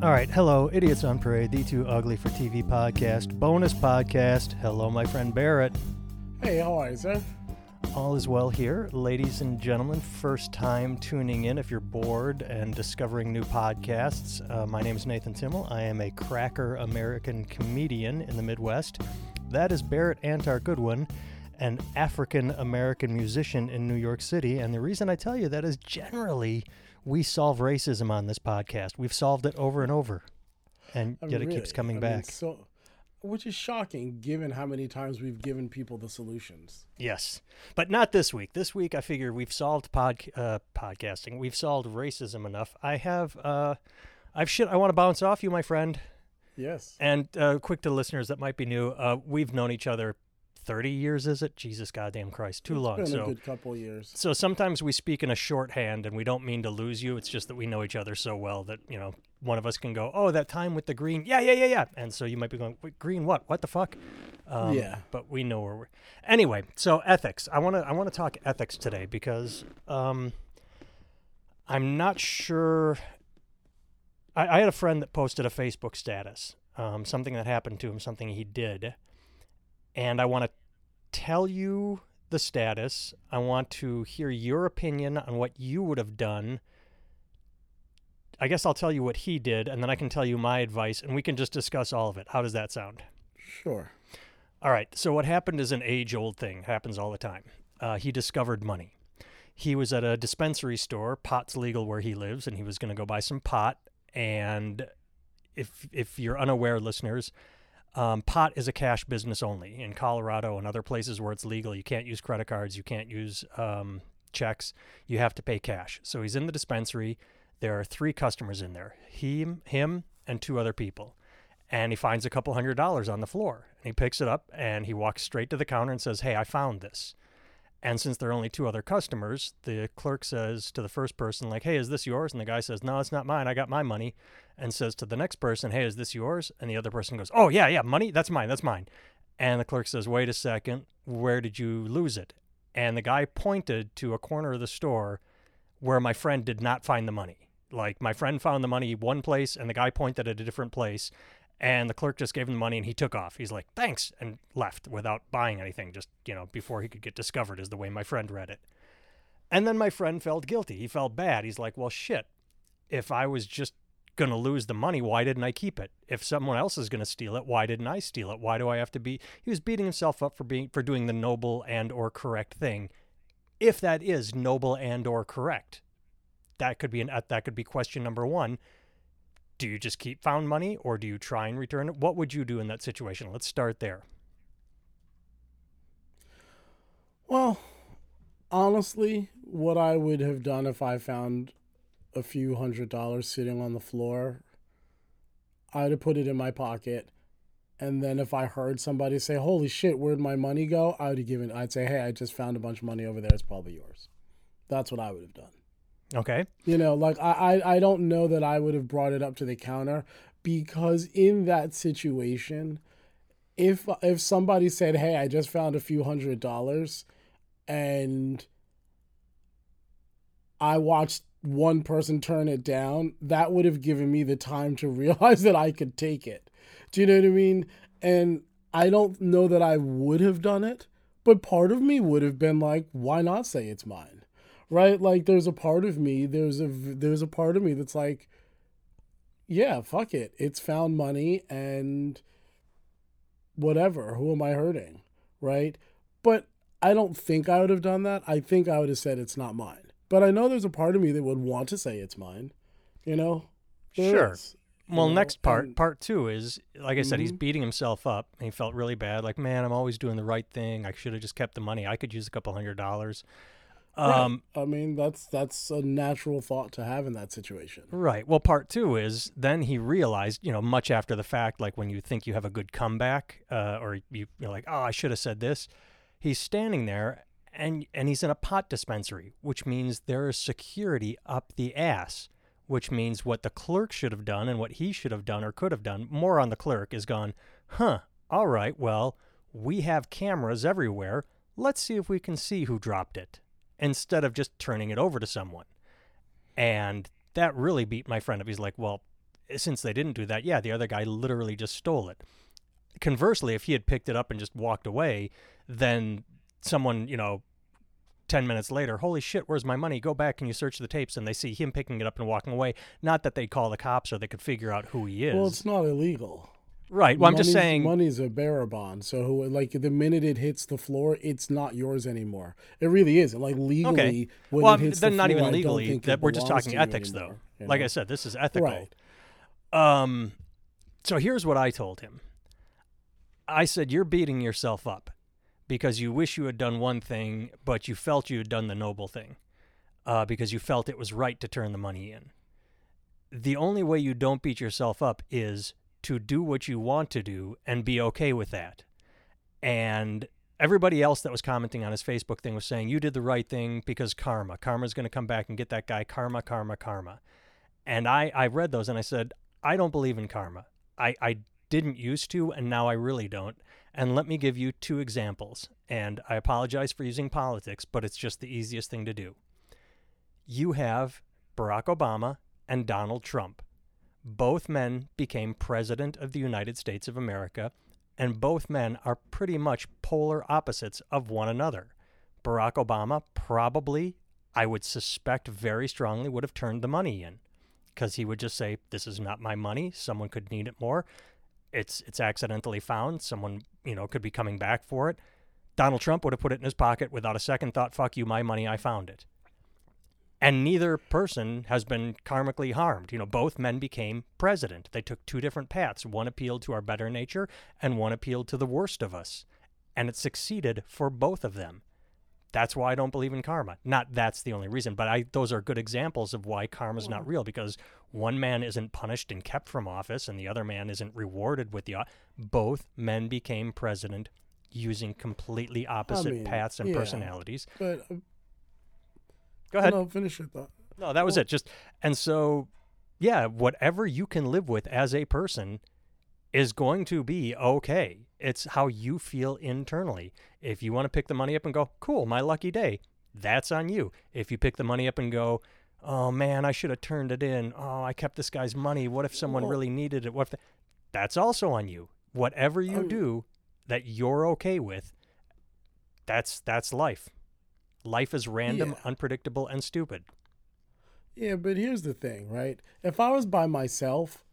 All right, hello, Idiots on Parade, the Too Ugly for TV podcast, bonus podcast. Hello, my friend Barrett. Hey, how are you, sir? All is well here. Ladies and gentlemen, first time tuning in if you're bored and discovering new podcasts. Uh, my name is Nathan Timmel. I am a cracker American comedian in the Midwest. That is Barrett Antar Goodwin, an African American musician in New York City. And the reason I tell you that is generally we solve racism on this podcast. We've solved it over and over, and Uh, yet it keeps coming I mean, back. so, which is shocking given how many times we've given people the solutions. Yes, but not this week. This week, I figure we've solved pod uh, podcasting. We've solved racism enough. I have, uh, I've shit. I want to bounce off you, my friend. Yes. And uh, quick to listeners that might be new. Uh, we've known each other thirty years. Is it? Jesus goddamn Christ, too It's long. been So. a good couple years. So sometimes we speak in a shorthand and we don't mean to lose you. It's just that we know each other so well that, you know, one of us can go, oh, that time with the green. Yeah, yeah, yeah, yeah. And so you might be going, green what? What the fuck? Um, Yeah. But we know where we're. Anyway, so ethics. I want to I want to talk ethics today because um, I'm not sure. I, I had a friend that posted a Facebook status, um, something that happened to him, something he did, and I want to tell you the status. I want to hear your opinion on what you would have done. I guess I'll tell you what he did, and then I can tell you my advice, and we can just discuss all of it. How does that sound? Sure. All right. So what happened is an age-old thing. Happens all the time. Uh, he discovered money. He was at a dispensary store. Pot's legal where he lives, and he was going to go buy some pot. And if if you're unaware, listeners, um, pot is a cash business only in Colorado and other places where it's legal. You can't use credit cards. You can't use um, checks. You have to pay cash. So he's in the dispensary. There are three customers in there. Him, him, and two other people and he finds a couple hundred dollars on the floor. And he picks it up and he walks straight to the counter and says, Hey, I found this. And since there are only two other customers, the clerk says to the first person, like, Hey, is this yours? And the guy says, No, it's not mine. I got my money. And says to the next person, Hey, is this yours? And the other person goes, Oh, yeah, yeah, money? That's mine. That's mine. And the clerk says, Wait a second. Where did you lose it? And the guy pointed to a corner of the store where my friend did not find the money. Like, my friend found the money one place and the guy pointed at a different place and the clerk just gave him the money and he took off. He's like, thanks, and left without buying anything, just, you know, before he could get discovered, is the way my friend read it. And then my friend felt guilty. He felt bad. He's like, well, shit, if I was just going to lose the money, why didn't I keep it? If someone else is going to steal it, why didn't I steal it? Why do I have to be? He was beating himself up for being for doing the noble and or correct thing, if that is noble and or correct. That could be an that could be question number one do you just keep found money or do you try and return it? What would you do in that situation? Let's start there. Well, honestly, what I would have done if I found a few hundred dollars sitting on the floor, I'd have put it in my pocket. And then if I heard somebody say, Holy shit, where'd my money go? I would have given I'd say, Hey, I just found a bunch of money over there, it's probably yours. That's what I would have done. Okay. You know, like I, I, I don't know that I would have brought it up to the counter because in that situation, if if somebody said, "Hey, I just found a few hundred dollars," and I watched one person turn it down, that would have given me the time to realize that I could take it. Do you know what I mean? And I don't know that I would have done it, but part of me would have been like, "Why not say it's mine?" Right like there's a part of me there's a there's a part of me that's like yeah fuck it it's found money and whatever who am i hurting right but i don't think i would have done that i think i would have said it's not mine but i know there's a part of me that would want to say it's mine you know There Sure. is, you Well, know, next part, and- part two is like I said, he's Mhm. beating himself up. And he felt really bad. Like, man, I'm always doing the right thing. I should have just kept the money. I could use a couple hundred dollars. Um, i mean that's that's a natural thought to have in that situation Right. Well, part two is then he realized, you know, much after the fact, like when you think you have a good comeback, uh, or you, you're like, oh, I should have said this. He's standing there, and and he's in a pot dispensary, which means there is security up the ass. Which means what the clerk should have done and what he should have done or could have done, more on the clerk, is gone. Huh. All right. Well, we have cameras everywhere. Let's see if we can see who dropped it, instead of just turning it over to someone. And that really beat my friend up. He's like, well, since they didn't do that, yeah, the other guy literally just stole it. Conversely, if he had picked it up and just walked away, then someone, you know, 10 minutes later, holy shit, where's my money? Go back and you search the tapes and they see him picking it up and walking away. Not that they call the cops or they could figure out who he is. Well, it's not illegal. Right. Well, I'm just saying. money's a bearer bond. So, like, the minute it hits the floor, it's not yours anymore. It really isn't. Like legally, Okay. when well, it hits then the not floor, even legally. That we're just talking ethics, anymore, though. you Like? I said, this is ethical. Right. Um, so here's what I told him. I said, You're beating yourself up because you wish you had done one thing, but you felt you had done the noble thing uh, because you felt it was right to turn the money in. The only way you don't beat yourself up is to do what you want to do and be okay with that. And everybody else that was commenting on his Facebook thing was saying, You did the right thing because karma. Karma's going to come back and get that guy. Karma, karma, karma. And I, I read those and I said, I don't believe in karma. I, I didn't used to, and now I really don't. And let me give you two examples. And I apologize for using politics, but it's just the easiest thing to do. You have Barack Obama and Donald Trump. Both men became president of the United States of America, and both men are pretty much polar opposites of one another. Barack Obama probably, I would suspect very strongly, would have turned the money in because he would just say, "This is not my money. Someone could need it more. It's it's accidentally found. Someone you know could be coming back for it." Donald Trump would have put it in his pocket without a second thought. Fuck you, my money. I found it. And neither person has been karmically harmed. You know, both men became president. They took two different paths. One appealed to our better nature, and one appealed to the worst of us. And it succeeded for both of them. That's why I don't believe in karma. Not that's the only reason, but I those are good examples of why karma's not real because one man isn't punished and kept from office and the other man isn't rewarded with the o- both men became president using completely opposite mean, paths and yeah. personalities. But uh, Go ahead. no, finish your thought. No, that was Well- it. Just and so, yeah, whatever you can live with as a person is going to be okay. It's how you feel internally. If you want to pick the money up and go, cool, my lucky day, that's on you. If you pick the money up and go, oh man, I should have turned it in. Oh, I kept this guy's money. What if someone Well- really needed it? What if? That's also on you. Whatever you Um, do that you're okay with, that's that's life. Life is random, Yeah. unpredictable, and stupid. Yeah, but here's the thing, right? If I was by myself,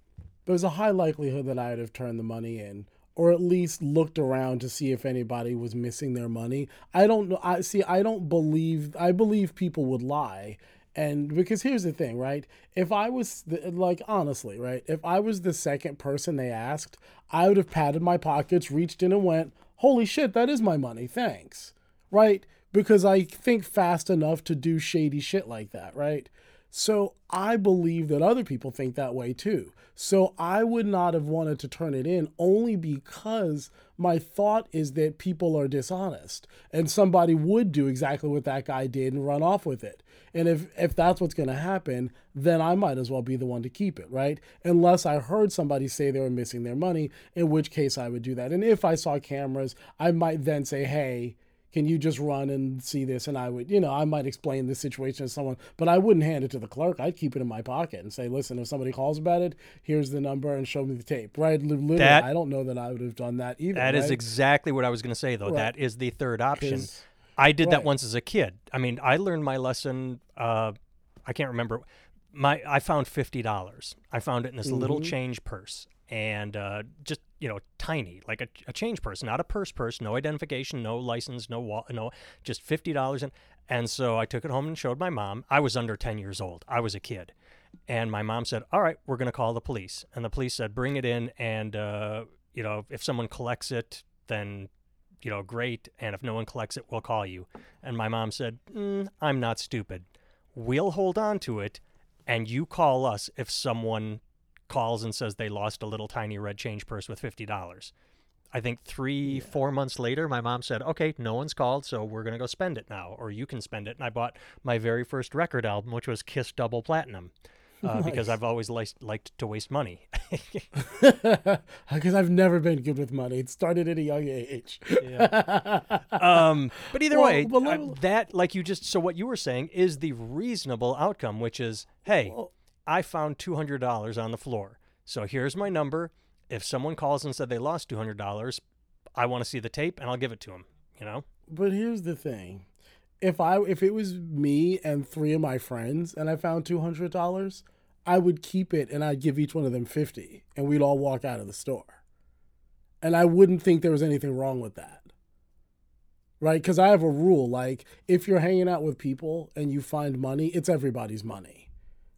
there's a high likelihood that I would have turned the money in or at least looked around to see if anybody was missing their money. I don't know. I see I don't believe I believe people would lie. And because here's the thing, right? If I was the, like honestly, right? If I was the second person they asked, I would have patted my pockets, reached in and went, "Holy shit, that is my money. Thanks." Right? Because I think fast enough to do shady shit like that, right? So I believe that other people think that way too. So I would not have wanted to turn it in only because my thought is that people are dishonest and somebody would do exactly what that guy did and run off with it. And if if that's what's going to happen, then I might as well be the one to keep it, right? Unless I heard somebody say they were missing their money, in which case I would do that. And if I saw cameras, I might then say, "Hey, can you just run and see this and i would you know i might explain the situation to someone but i wouldn't hand it to the clerk i'd keep it in my pocket and say listen if somebody calls about it here's the number and show me the tape right literally That- i don't know that i would have done that either That is right? exactly what I was going to say, though. Right. That is the third option. I did that once as a kid. I mean, I learned my lesson. Uh, I can't remember. My I found fifty dollars. I found it in this little Mhm. change purse, and uh, just you know, tiny, like a, a change purse, not a purse purse, no identification, no license, no wall, no, just fifty dollars. And and so I took it home and showed my mom. I was under ten years old. I was a kid. And my mom said, "All right, we're going to call the police." And the police said, "Bring it in, and uh, you know, if someone collects it, then you know, great. And if no one collects it, we'll call you." And my mom said, mm, "I'm not stupid. We'll hold on to it, and you call us if someone calls and says they lost a little tiny red change purse with fifty dollars." I think three, four months later, my mom said, "Okay, no one's called, so we're gonna go spend it now, or you can spend it." And I bought my very first record album, which was Kiss Double Platinum, uh, because I've always liked liked to waste money. because i've never been good with money it started at a young age um, but either Well, way, uh, that like you just so what you were saying is the reasonable outcome, which is, hey, Well- I found two hundred dollars on the floor. So here's my number. If someone calls and said they lost two hundred dollars, I want to see the tape, and I'll give it to them. You know. But here's the thing. If I if it was me and three of my friends and I found two hundred dollars, I would keep it and I'd give each one of them fifty and we'd all walk out of the store. And I wouldn't think there was anything wrong with that. Right? Because I have a rule like if you're hanging out with people and you find money, it's everybody's money.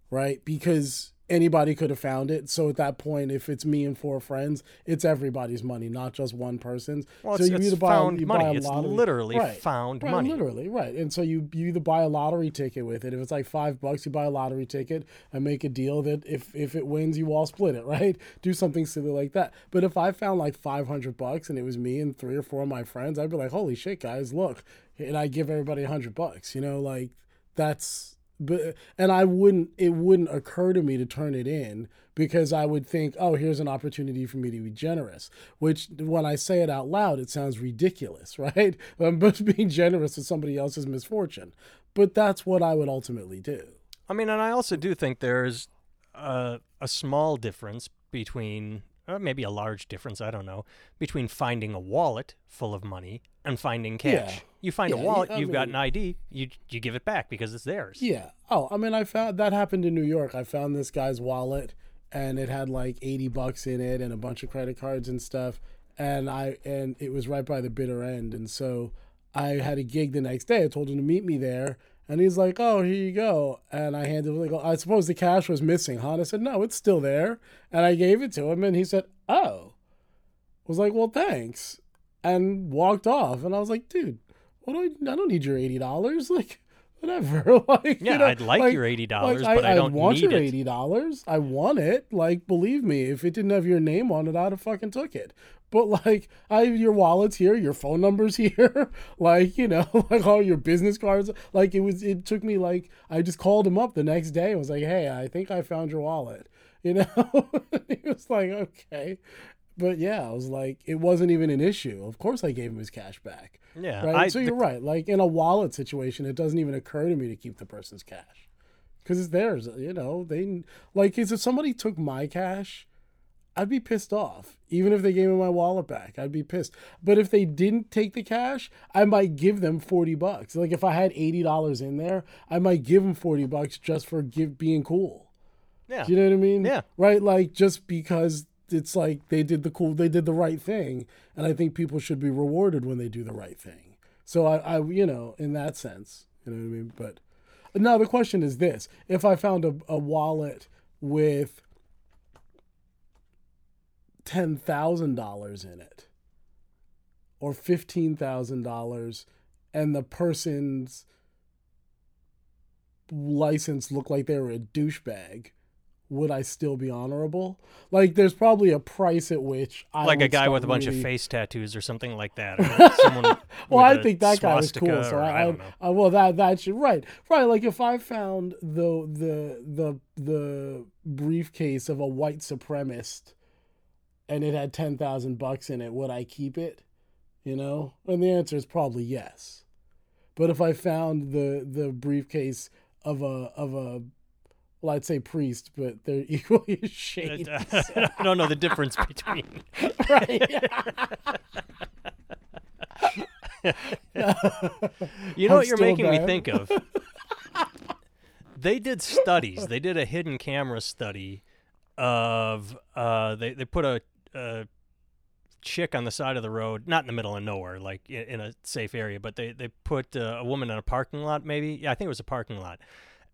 Right? Because anybody could have found it. So at that point, if it's me and four friends, it's everybody's money, not just one person's. Well, so it's, you it's either buy, found you money. buy a It's lottery. literally Right. found Right, money. literally, right. And so you you either buy a lottery ticket with it. If it's like five bucks, you buy a lottery ticket and make a deal that if if it wins, you all split it, right? Do something silly like that. But if I found like five hundred bucks and it was me and three or four of my friends, I'd be like, "Holy shit, guys, look!" And I give everybody a hundred bucks. You know, like that's. But and I wouldn't. It wouldn't occur to me to turn it in because I would think, "Oh, here's an opportunity for me to be generous." Which, when I say it out loud, it sounds ridiculous, right? Um, I'm just being generous with somebody else's misfortune, but that's what I would ultimately do. I mean, and I also do think there's a, a small difference between, or maybe a large difference, I don't know, between finding a wallet full of money and finding cash. Yeah. You find Yeah, a wallet, I you've got an ID, you you give it back because it's theirs. Yeah. Oh, I mean, I found that happened in New York. I found this guy's wallet, and it had like eighty bucks in it and a bunch of credit cards and stuff. And I and it was right by the bitter end, and so I had a gig the next day. I told him to meet me there, and he's like, "Oh, here you go." And I handed him like, I suppose the cash was missing, huh? And I said, "No, it's still there." And I gave it to him, and he said, "Oh." I was like, "Well, thanks," and walked off. And I was like, "Dude, what do I? I don't need your eighty dollars. Like, whatever. like, Yeah, you know, I'd like your $80, but I don't want need your eighty dollars. I want it. Like, believe me, if it didn't have your name on it, I'd have fucking took it. But like, I your wallet's here, your phone number's here, like you know, like all your business cards. Like it was. It took me like I just called him up the next day and was like, "Hey, I think I found your wallet." You know, he was like, "Okay." But yeah, I was like, it wasn't even an issue. Of course, I gave him his cash back. Yeah, Right. I- so you're right. Like in a wallet situation, it doesn't even occur to me to keep the person's cash because it's theirs. You know, they like is if somebody took my cash, I'd be pissed off. Even if they gave me my wallet back, I'd be pissed. But if they didn't take the cash, I might give them forty bucks. Like if I had eighty dollars in there, I might give them forty bucks just for give being cool. yeah. Do you know what I mean? Yeah. Right. Like just because it's like they did the cool, they did the right thing, and I think people should be rewarded when they do the right thing. So I, I you know, in that sense, you know what I mean. But now the question is this: If I found a, a wallet with ten thousand dollars in it, or fifteen thousand dollars, and the person's license looked like they were a douchebag, would I still be honorable? Like, there's probably a price at which I like a guy with a bunch really- of face tattoos or something like that. Well, I think that guy was cool. So I, I don't know. I, well, that that should right, right. Like if I found the the the the briefcase of a white supremacist, and it had ten thousand bucks in it, would I keep it? You know, and the answer is probably yes. But if I found the the briefcase of a of a well, I'd say priest, but they're equally as shady. I don't know the difference between. right. You know I'm what you're making me think of? they did studies. They did a hidden camera study of uh, they they put a, a chick on the side of the road, not in the middle of nowhere, like i- in a safe area, but they they put uh, a woman in a parking lot. Maybe yeah, I think it was a parking lot.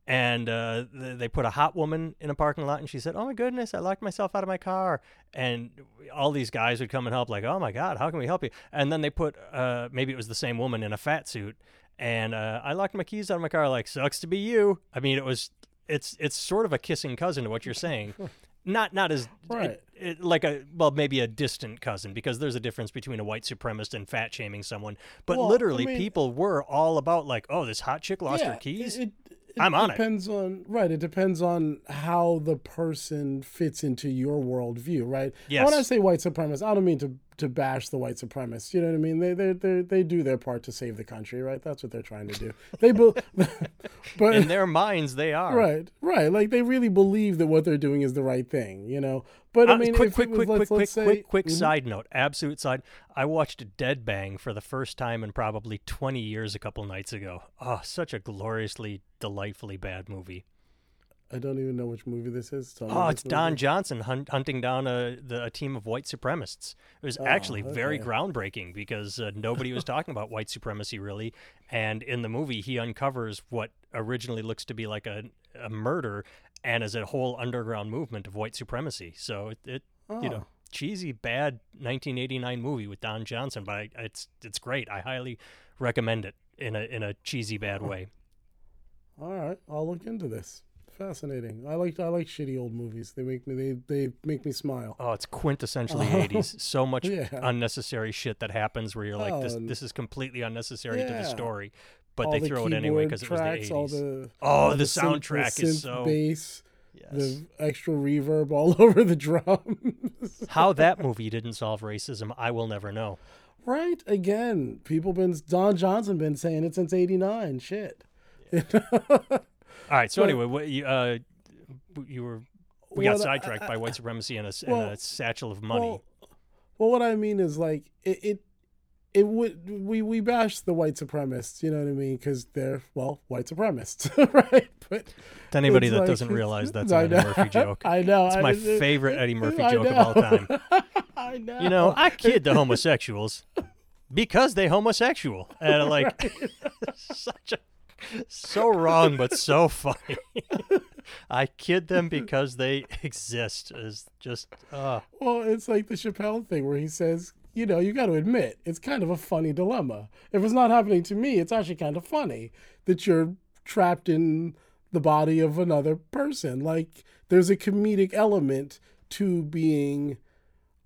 And uh, th- they put a hot woman in a parking lot, and she said, "Oh my goodness, I locked myself out of my car." And all these guys would come and help, like, "Oh my God, how can we help you?" And then they put, uh, maybe it was the same woman in a fat suit, and uh, I locked my keys out of my car. Like, sucks to be you. I mean, it was, it's, it's sort of a kissing cousin to what you're saying, not, not as Right. it- it- like a, well, maybe a distant cousin, because there's a difference between a white supremacist and fat shaming someone. But Well, I literally, mean- people were all about like, "Oh, this hot chick lost her keys." It, I'm on it. depends on right. It depends on how the person fits into your worldview, right? Yes. When I say white supremacist, I don't mean to to bash the white supremacists. You know what I mean? They they they they do their part to save the country, right? That's what they're trying to do. They be, but in their minds they are. Right. Right. Like they really believe that what they're doing is the right thing, you know. But I mean, uh, quick quick was, quick let's, quick let's quick say, quick quick Mhm. side note, absolute side. I watched Dead Bang for the first time in probably 20 years a couple nights ago. Oh, such a gloriously delightfully bad movie. I don't even know which movie this is. Tell Oh, it's Don movie. Johnson hunt, hunting down a the, a team of white supremacists. It was actually very groundbreaking because uh, nobody was talking about white supremacy really, and in the movie he uncovers what originally looks to be like a, a murder and is a whole underground movement of white supremacy. So it, it you know Oh. cheesy bad 1989 movie with Don Johnson, but I, it's it's great. I highly recommend it in a in a cheesy bad way. All right, I'll look into this. Fascinating. I like I like shitty old movies. They make me they they make me smile. Oh, it's quintessentially 80s. So much Yeah. unnecessary shit that happens where you're like, this Oh, this is completely unnecessary to the story, but all they the throw it anyway because it was the 80s. All the Oh, all the synth- soundtrack the is so- bass, yes. the extra reverb all over the drums. How that movie didn't solve racism, I will never know. right again, people been Don Johnson been saying it since '89. Shit. All right, so But- anyway, what you, uh, you were we got What I- sidetracked by white supremacy and a, well, and a satchel of money. Well, well, what I mean is like it. it it would we we bash the white supremacists, you know what I mean? Because they're well white supremacists, right? But to anybody that like- doesn't realize that's an. Eddie Murphy joke. I know. It's I- my it- favorite Eddie Murphy joke of all time. I know. You know, I kid the homosexuals because they homosexual. And like such a so wrong but so funny. I kid them because they exist is just uh Well, it's like the Chappelle thing where he says, you know, you got to admit, it's kind of a funny dilemma. If it's not happening to me, it's actually kind of funny that you're trapped in the body of another person. Like, there's a comedic element to being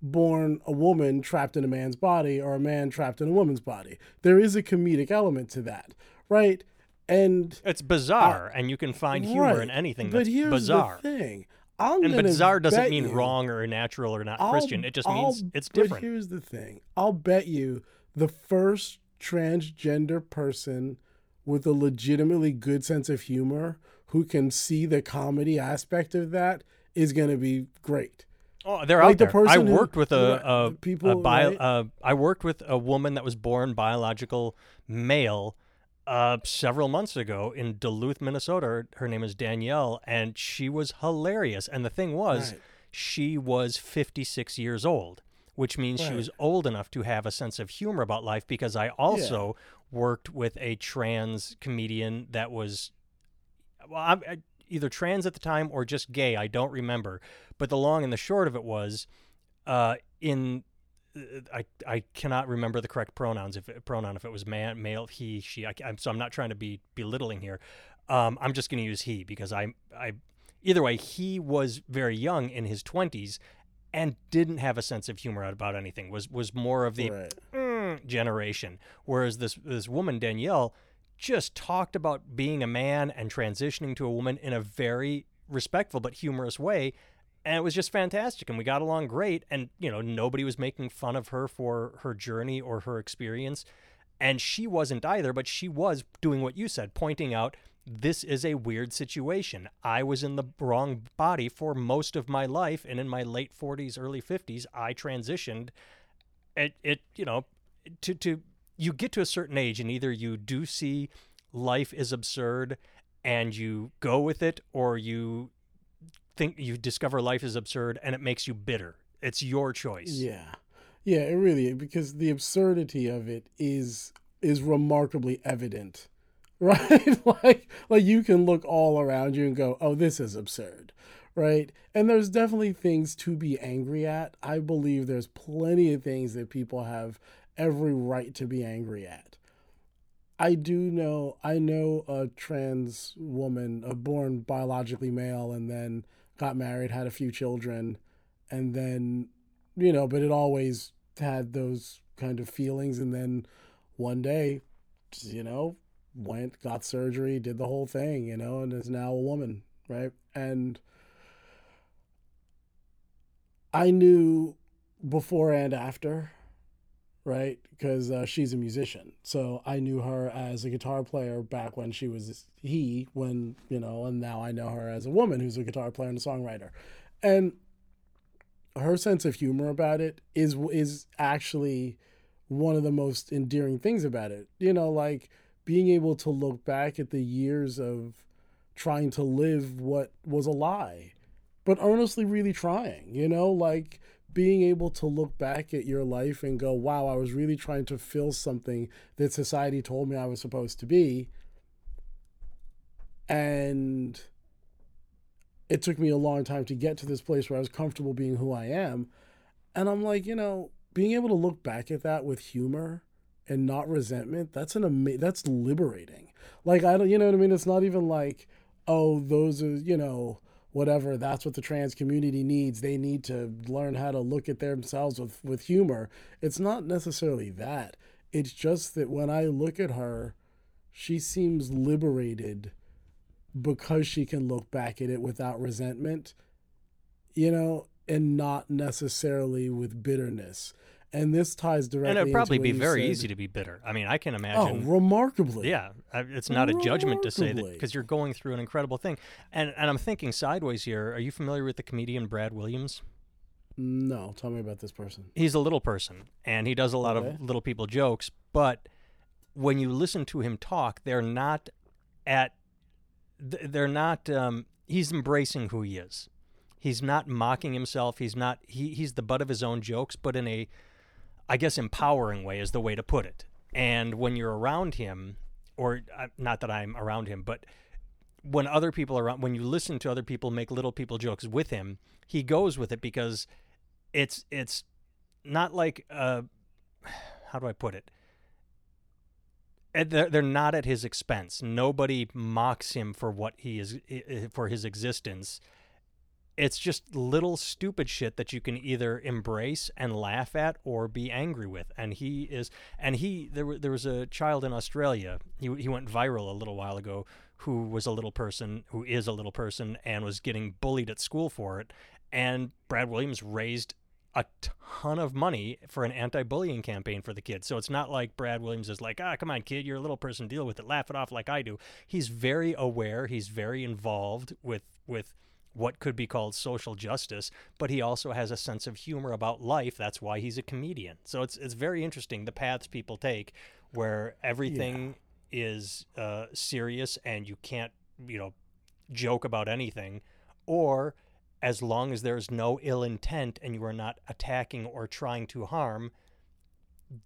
born a woman trapped in a man's body or a man trapped in a woman's body. There is a comedic element to that, right? And it's bizarre and you can find humor right, in anything that's but here's bizarre. the thing. I'm And bizarre doesn't mean you- wrong or natural or not I'll- Christian. It just means I'll- it's but different. here's the thing. I'll bet you the first transgender person with a legitimately good sense of humor who can see the comedy aspect of that is going to be great. Oh, they're Like out the there. I person who- worked with a, a, people, a bio, right? uh, I worked with a woman that was born biological male uh, several months ago in Duluth, Minnesota. Her, name is Danielle, and she was hilarious. And the thing was, Right. she was 56 years old, which means she was old enough to have a sense of humor about life. Because I also worked with a trans comedian that was well, I'm I, either trans at the time or just gay. I don't remember. But the long and the short of it was, uh, in I I cannot remember the correct pronouns if it, pronoun if it was man, male, he, she. I, am so I'm not trying to be belittling here. Um, I'm just going to use he because I I either way he was very young in his 20s and didn't have a sense of humor about anything. Was was more of the Right. mm, generation. Whereas this this woman Danielle just talked about being a man and transitioning to a woman in a very respectful but humorous way. And it was just fantastic, and we got along great. And you know, nobody was making fun of her for her journey or her experience, and she wasn't either. But she was doing what you said, pointing out this is a weird situation. I was in the wrong body for most of my life, and in my late 40s, early 50s, I transitioned. It, it, you know, to to you get to a certain age, and either you do see life is absurd, and you go with it, or you think you discover life is absurd, and it makes you bitter. It's your choice. Yeah. Yeah, it really because the absurdity of it is is remarkably evident. Right? like like you can look all around you and go, "Oh, this is absurd." Right? And there's definitely things to be angry at. I believe there's plenty of things that people have every right to be angry at. I do know I know a trans woman, a born biologically male and then got married, had a few children, and then you know, but it always had those kind of feelings and then one day, you know, went, got surgery, did the whole thing, you know, and is now a woman, right? And I knew before and after right? Because uh, she's a musician. So I knew her as a guitar player back when she was he, when, you know, and now I know her as a woman who's a guitar player and a songwriter. And her sense of humor about it is is actually one of the most endearing things about it. You know, like being able to look back at the years of trying to live what was a lie, but earnestly really trying, you know, like being able to look back at your life and go, wow, I was really trying to fill something that society told me I was supposed to be. And it took me a long time to get to this place where I was comfortable being who I am. And I'm like, you know, being able to look back at that with humor and not resentment, that's an ama- that's liberating. Like I don't, you know what I mean? It's not even like, oh, those are, you know, whatever that's what the trans community needs. They need to learn how to look at themselves with with humor. It's not necessarily that. It's just that when i look at her she seems liberated because she can look back at it without resentment you know and not necessarily with bitterness and this ties directly. And it'd probably be very said. easy to be bitter. I mean, I can imagine. Oh, imagine. remarkably. Yeah, it's not a judgment to say that because you're going through an incredible thing. And and I'm thinking sideways here. Are you familiar with the comedian Brad Williams? No, tell me about this person. He's a little person and he does a lot Okay. of little people jokes, but when you listen to him talk, they're not at they're not um, he's embracing who he is. He's not mocking himself. He's not he he's the butt of his own jokes, but in a I guess empowering way is the way to put it. And when you're around him, or uh, not that I'm around him, but when other people are around, when you listen to other people make little people jokes with him, he goes with it because it's it's not like uh, how do I put it? Uh, They're, they're not at his expense. Nobody mocks him for what he is for his existence it's just little stupid shit that you can either embrace and laugh at or be angry with. And he is and he there, there was a child in australia he, he went viral a little while ago who was a little person who is a little person and was getting bullied at school for it. And brad williams raised a ton of money for an anti-bullying campaign for the kids so it's not like brad williams is like ah come on kid you're a little person deal with it laugh it off like i do. He's very aware he's very involved with with what could be called social justice, but he also has a sense of humor about life. That's why he's a comedian. So it's it's very interesting the paths people take, where everything is uh, serious and you can't you know joke about anything, or as long as there's no ill intent and you are not attacking or trying to harm,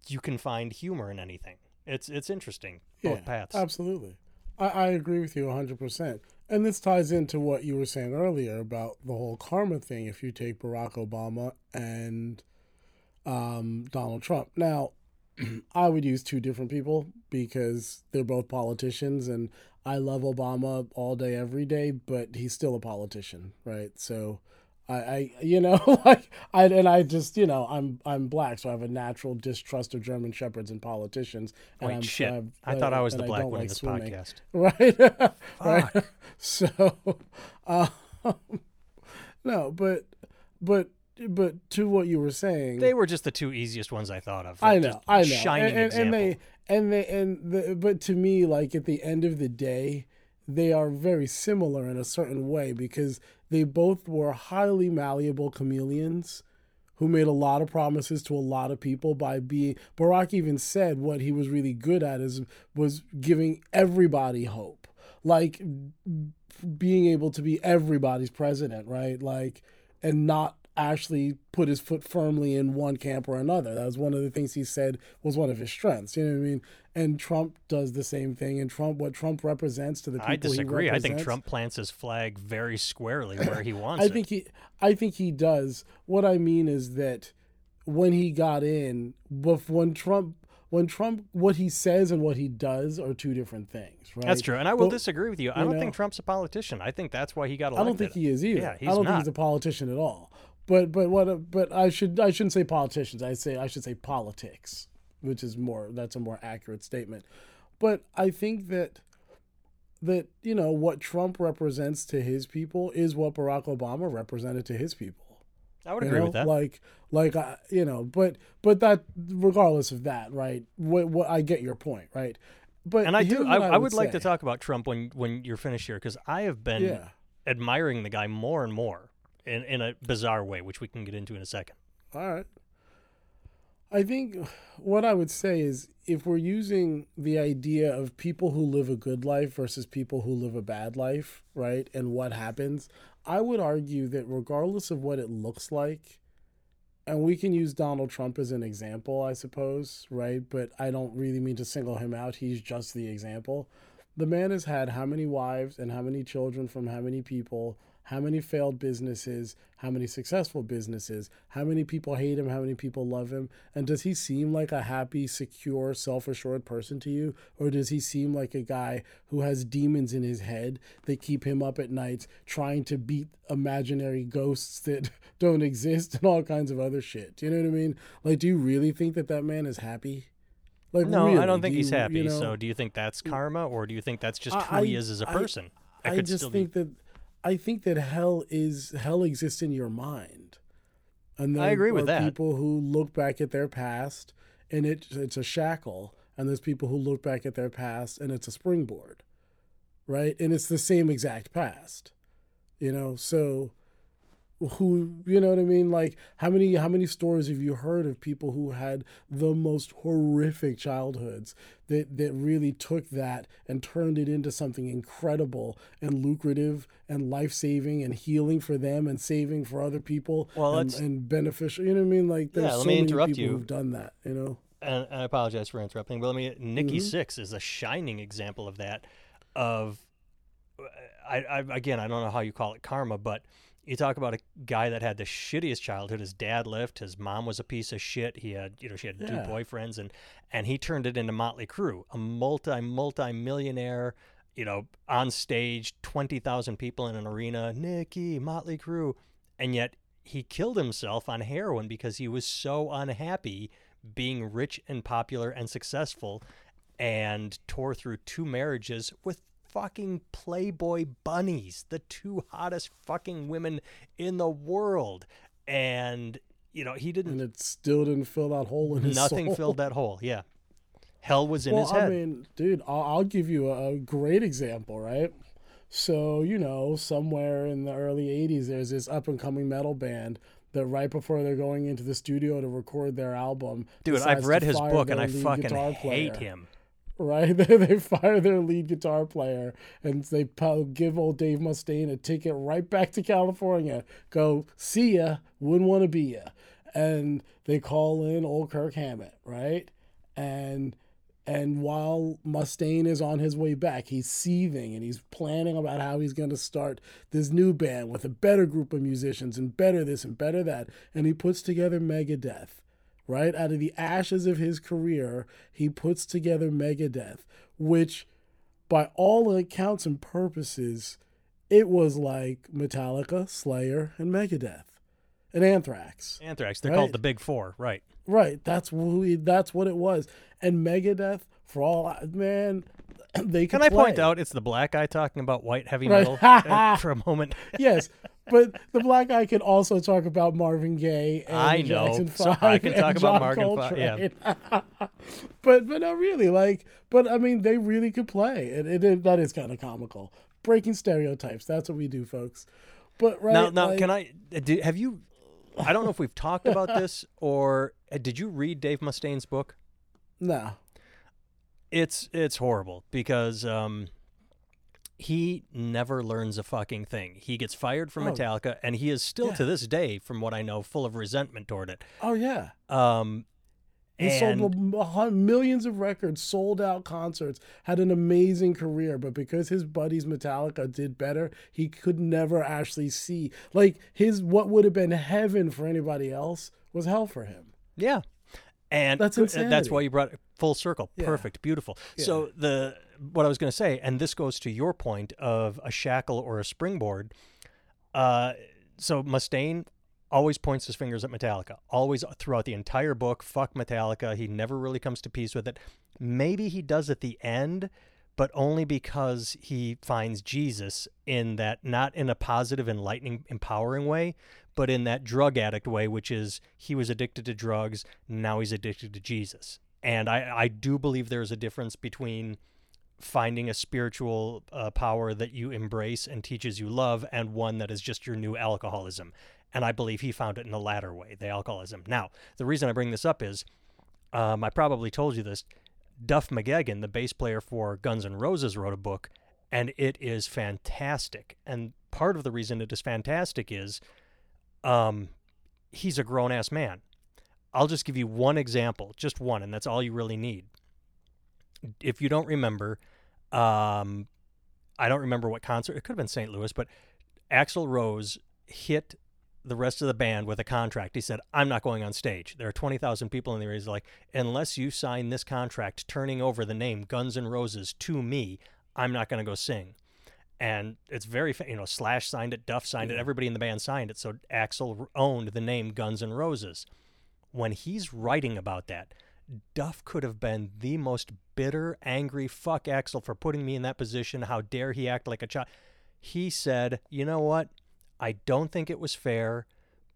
you can find humor in anything. It's it's interesting both paths. Absolutely. I, I agree with you 100%. And this ties into what you were saying earlier about the whole karma thing if you take Barack Obama and um, Donald Trump. Now, I would use two different people because they're both politicians and I love Obama all day, every day, but he's still a politician, right? So. I, I you know like I and I just you know I'm I'm black so I have a natural distrust of German shepherds and politicians and Wait, I'm shit. I'm- I thought I was the black one in this swimming. podcast. right right so um, no but but but to what you were saying They were just the two easiest ones I thought of. I know, I know, Shining and, and, example. and they and they and the but to me, like at the end of the day, they are very similar in a certain way because they both were highly malleable chameleons who made a lot of promises to a lot of people by being Barack even said what he was really good at is was giving everybody hope. Like being able to be everybody's president right? Like and not actually put his foot firmly in one camp or another that was one of the things he said was one of his strengths you know what i mean and trump does the same thing and trump what trump represents to the people I disagree. I think Trump plants his flag very squarely where he wants I it. think he I think he does. What I mean is that when he got in, when Trump when Trump what he says and what he does are two different things, right? That's true, and I will But- disagree with you. I you don't know- think Trump's a politician. I think that's why he got elected. I don't think he is either. Yeah, he's I don't not. think he's a politician at all. But but what but I should I shouldn't say politicians. I say I should say politics, which is more that's a more accurate statement. But I think that that you know what Trump represents to his people is what Barack Obama represented to his people. I would you agree know? with that. Like, like uh, you know, but but that regardless of that, right? What, what I get your point, right? But and I do. I, what I would like to talk about Trump when when you're finished here because I have been Yeah. admiring the guy more and more in in a bizarre way, which we can get into in a second. All right. I think what I would say is if we're using the idea of people who live a good life versus people who live a bad life, right? And what happens, I would argue that regardless of what it looks like, and we can use Donald Trump as an example, I suppose, right? But I don't really mean to single him out. He's just the example. The man has had how many wives and how many children from how many people, how many failed businesses, how many successful businesses, how many people hate him, how many people love him. And does he seem like a happy, secure, self assured person to you? Or does he seem like a guy who has demons in his head that keep him up at night trying to beat imaginary ghosts that don't exist and all kinds of other shit? Do you know what I mean? Like, do you really think that that man is happy? Like, No, really, I don't do think he's you- happy. you know? So, do you think that's karma, or do you think that's just I- who he is as a person? I could just still think that I think that hell is hell exists in your mind. And I agree with that. People who look back at their past and it it's a shackle, and there's people who look back at their past and it's a springboard, right? And it's the same exact past, you know. So, who you know what I mean? Like how many how many stories have you heard of people who had the most horrific childhoods that that really took that and turned it into something incredible and lucrative and life saving and healing for them and saving for other people Well, and, and beneficial. You know what I mean? Like there's Yeah, let so me many interrupt people you. who've done that. You know. and I apologize for interrupting, but let me. Nikki Mhm. Sixx is a shining example of that. Of, I, I again, I don't know how you call it karma, but you talk about a guy that had the shittiest childhood. His dad left. His mom was a piece of shit. He had, you know, she had two boyfriends, and and he turned it into Motley Crue, a multi multi millionaire. You know, on stage, twenty thousand people in an arena. Nikki Motley Crue, and yet he killed himself on heroin because he was so unhappy being rich and popular and successful and tore through two marriages with fucking Playboy bunnies, the two hottest fucking women in the world. And, you know, he didn't, And it still didn't fill that hole in his nothing soul. filled that hole. Yeah. Hell was in well, his head. I mean, dude, I'll, I'll give you a, a great example, right? So, you know, somewhere in the early 80s, there's this up and coming metal band that right before they're going into the studio to record their album. Dude, I've read his book and I fucking hate player, him. Right? They, fire their lead guitar player and they give old Dave Mustaine a ticket right back to California. Go, see ya, wouldn't want to be ya. And they call in old Kirk Hammett, right? And and while Mustaine is on his way back, he's seething and he's planning about how he's going to start this new band with a better group of musicians and better this and better that. And he puts together Megadeth, right? Out of the ashes of his career, he puts together Megadeth, which, by all accounts and purposes, it was like Metallica, Slayer, and Megadeth, and Anthrax. Anthrax. They're Right. called the Big Four, right? Right. That's he, that's what it was. And Megadeth, for all man, they Can could I point out it's the black guy talking about white heavy metal uh, for a moment? yes, but the black guy can also talk about Marvin Gaye. And I know. Jackson So Five I can and talk about John Morgan Fi- yeah. Coltrane. but but no, really, like, but I mean, they really could play. It, it, it that is kind of comical. Breaking stereotypes. That's what we do, folks. But right now, now, like- can I? uh, Do, have you? I don't know if we've talked about this or uh, did you read Dave Mustaine's book? No. It's it's horrible because um, he never learns a fucking thing. He gets fired from Oh. Metallica, and he is still Yeah. to this day, from what I know, full of resentment toward it. Oh yeah. Um, He and sold millions of records, sold out concerts, had an amazing career, but because his buddies Metallica did better, he could never actually see like his what would have been heaven for anybody else was hell for him. Yeah. And That's uh, that's why you brought it full circle. Yeah. Perfect, beautiful. So the what I was going to say, and this goes to your point of a shackle or a springboard. Uh, so Mustaine always points his fingers at Metallica, always throughout the entire book. Fuck Metallica. He never really comes to peace with it. Maybe he does at the end, but only because he finds Jesus in that, not in a positive, enlightening, empowering way, but in that drug addict way, which is he was addicted to drugs, now he's addicted to Jesus. And I, I do believe there's a difference between finding a spiritual uh, power that you embrace and teaches you love and one that is just your new alcoholism. And I believe he found it in the latter way, the alcoholism. Now, the reason I bring this up is um, I probably told you this. Duff McKagan, the bass player for Guns N' Roses, wrote a book, and it is fantastic. And part of the reason it is fantastic is um, he's a grown ass man. I'll just give you one example, just one, and that's all you really need. If you don't remember, um, I don't remember what concert, it could have been St. Louis, but Axl Rose hit the rest of the band with a contract. He said, I'm not going on stage. There are 20,000 people in the area. He's like, unless you sign this contract turning over the name Guns N' Roses to me, I'm not going to go sing. And it's very, you know, Slash signed it, Duff signed it, everybody in the band signed it. So Axl owned the name Guns N' Roses. When he's writing about that, Duff could have been the most bitter, angry fuck Axl for putting me in that position. How dare he act like a child? He said, you know what? I don't think it was fair,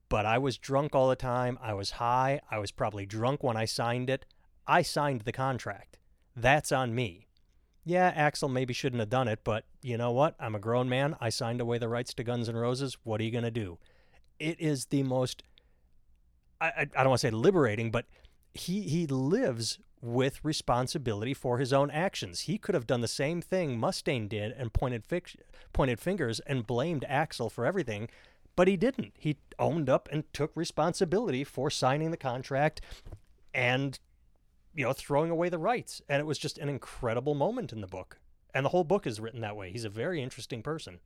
but I was drunk all the time. I was high. I was probably drunk when I signed it. I signed the contract. That's on me. Yeah, Axl maybe shouldn't have done it, but you know what? I'm a grown man. I signed away the rights to Guns N' Roses. What are you going to do? It is the most, I, I, I don't want to say liberating, but he, he lives with responsibility for his own actions. He could have done the same thing Mustaine did and pointed pointed fingers and blamed Axl for everything, but he didn't. He owned up and took responsibility for signing the contract and you know throwing away the rights. And it was just an incredible moment in the book. And the whole book is written that way. He's a very interesting person.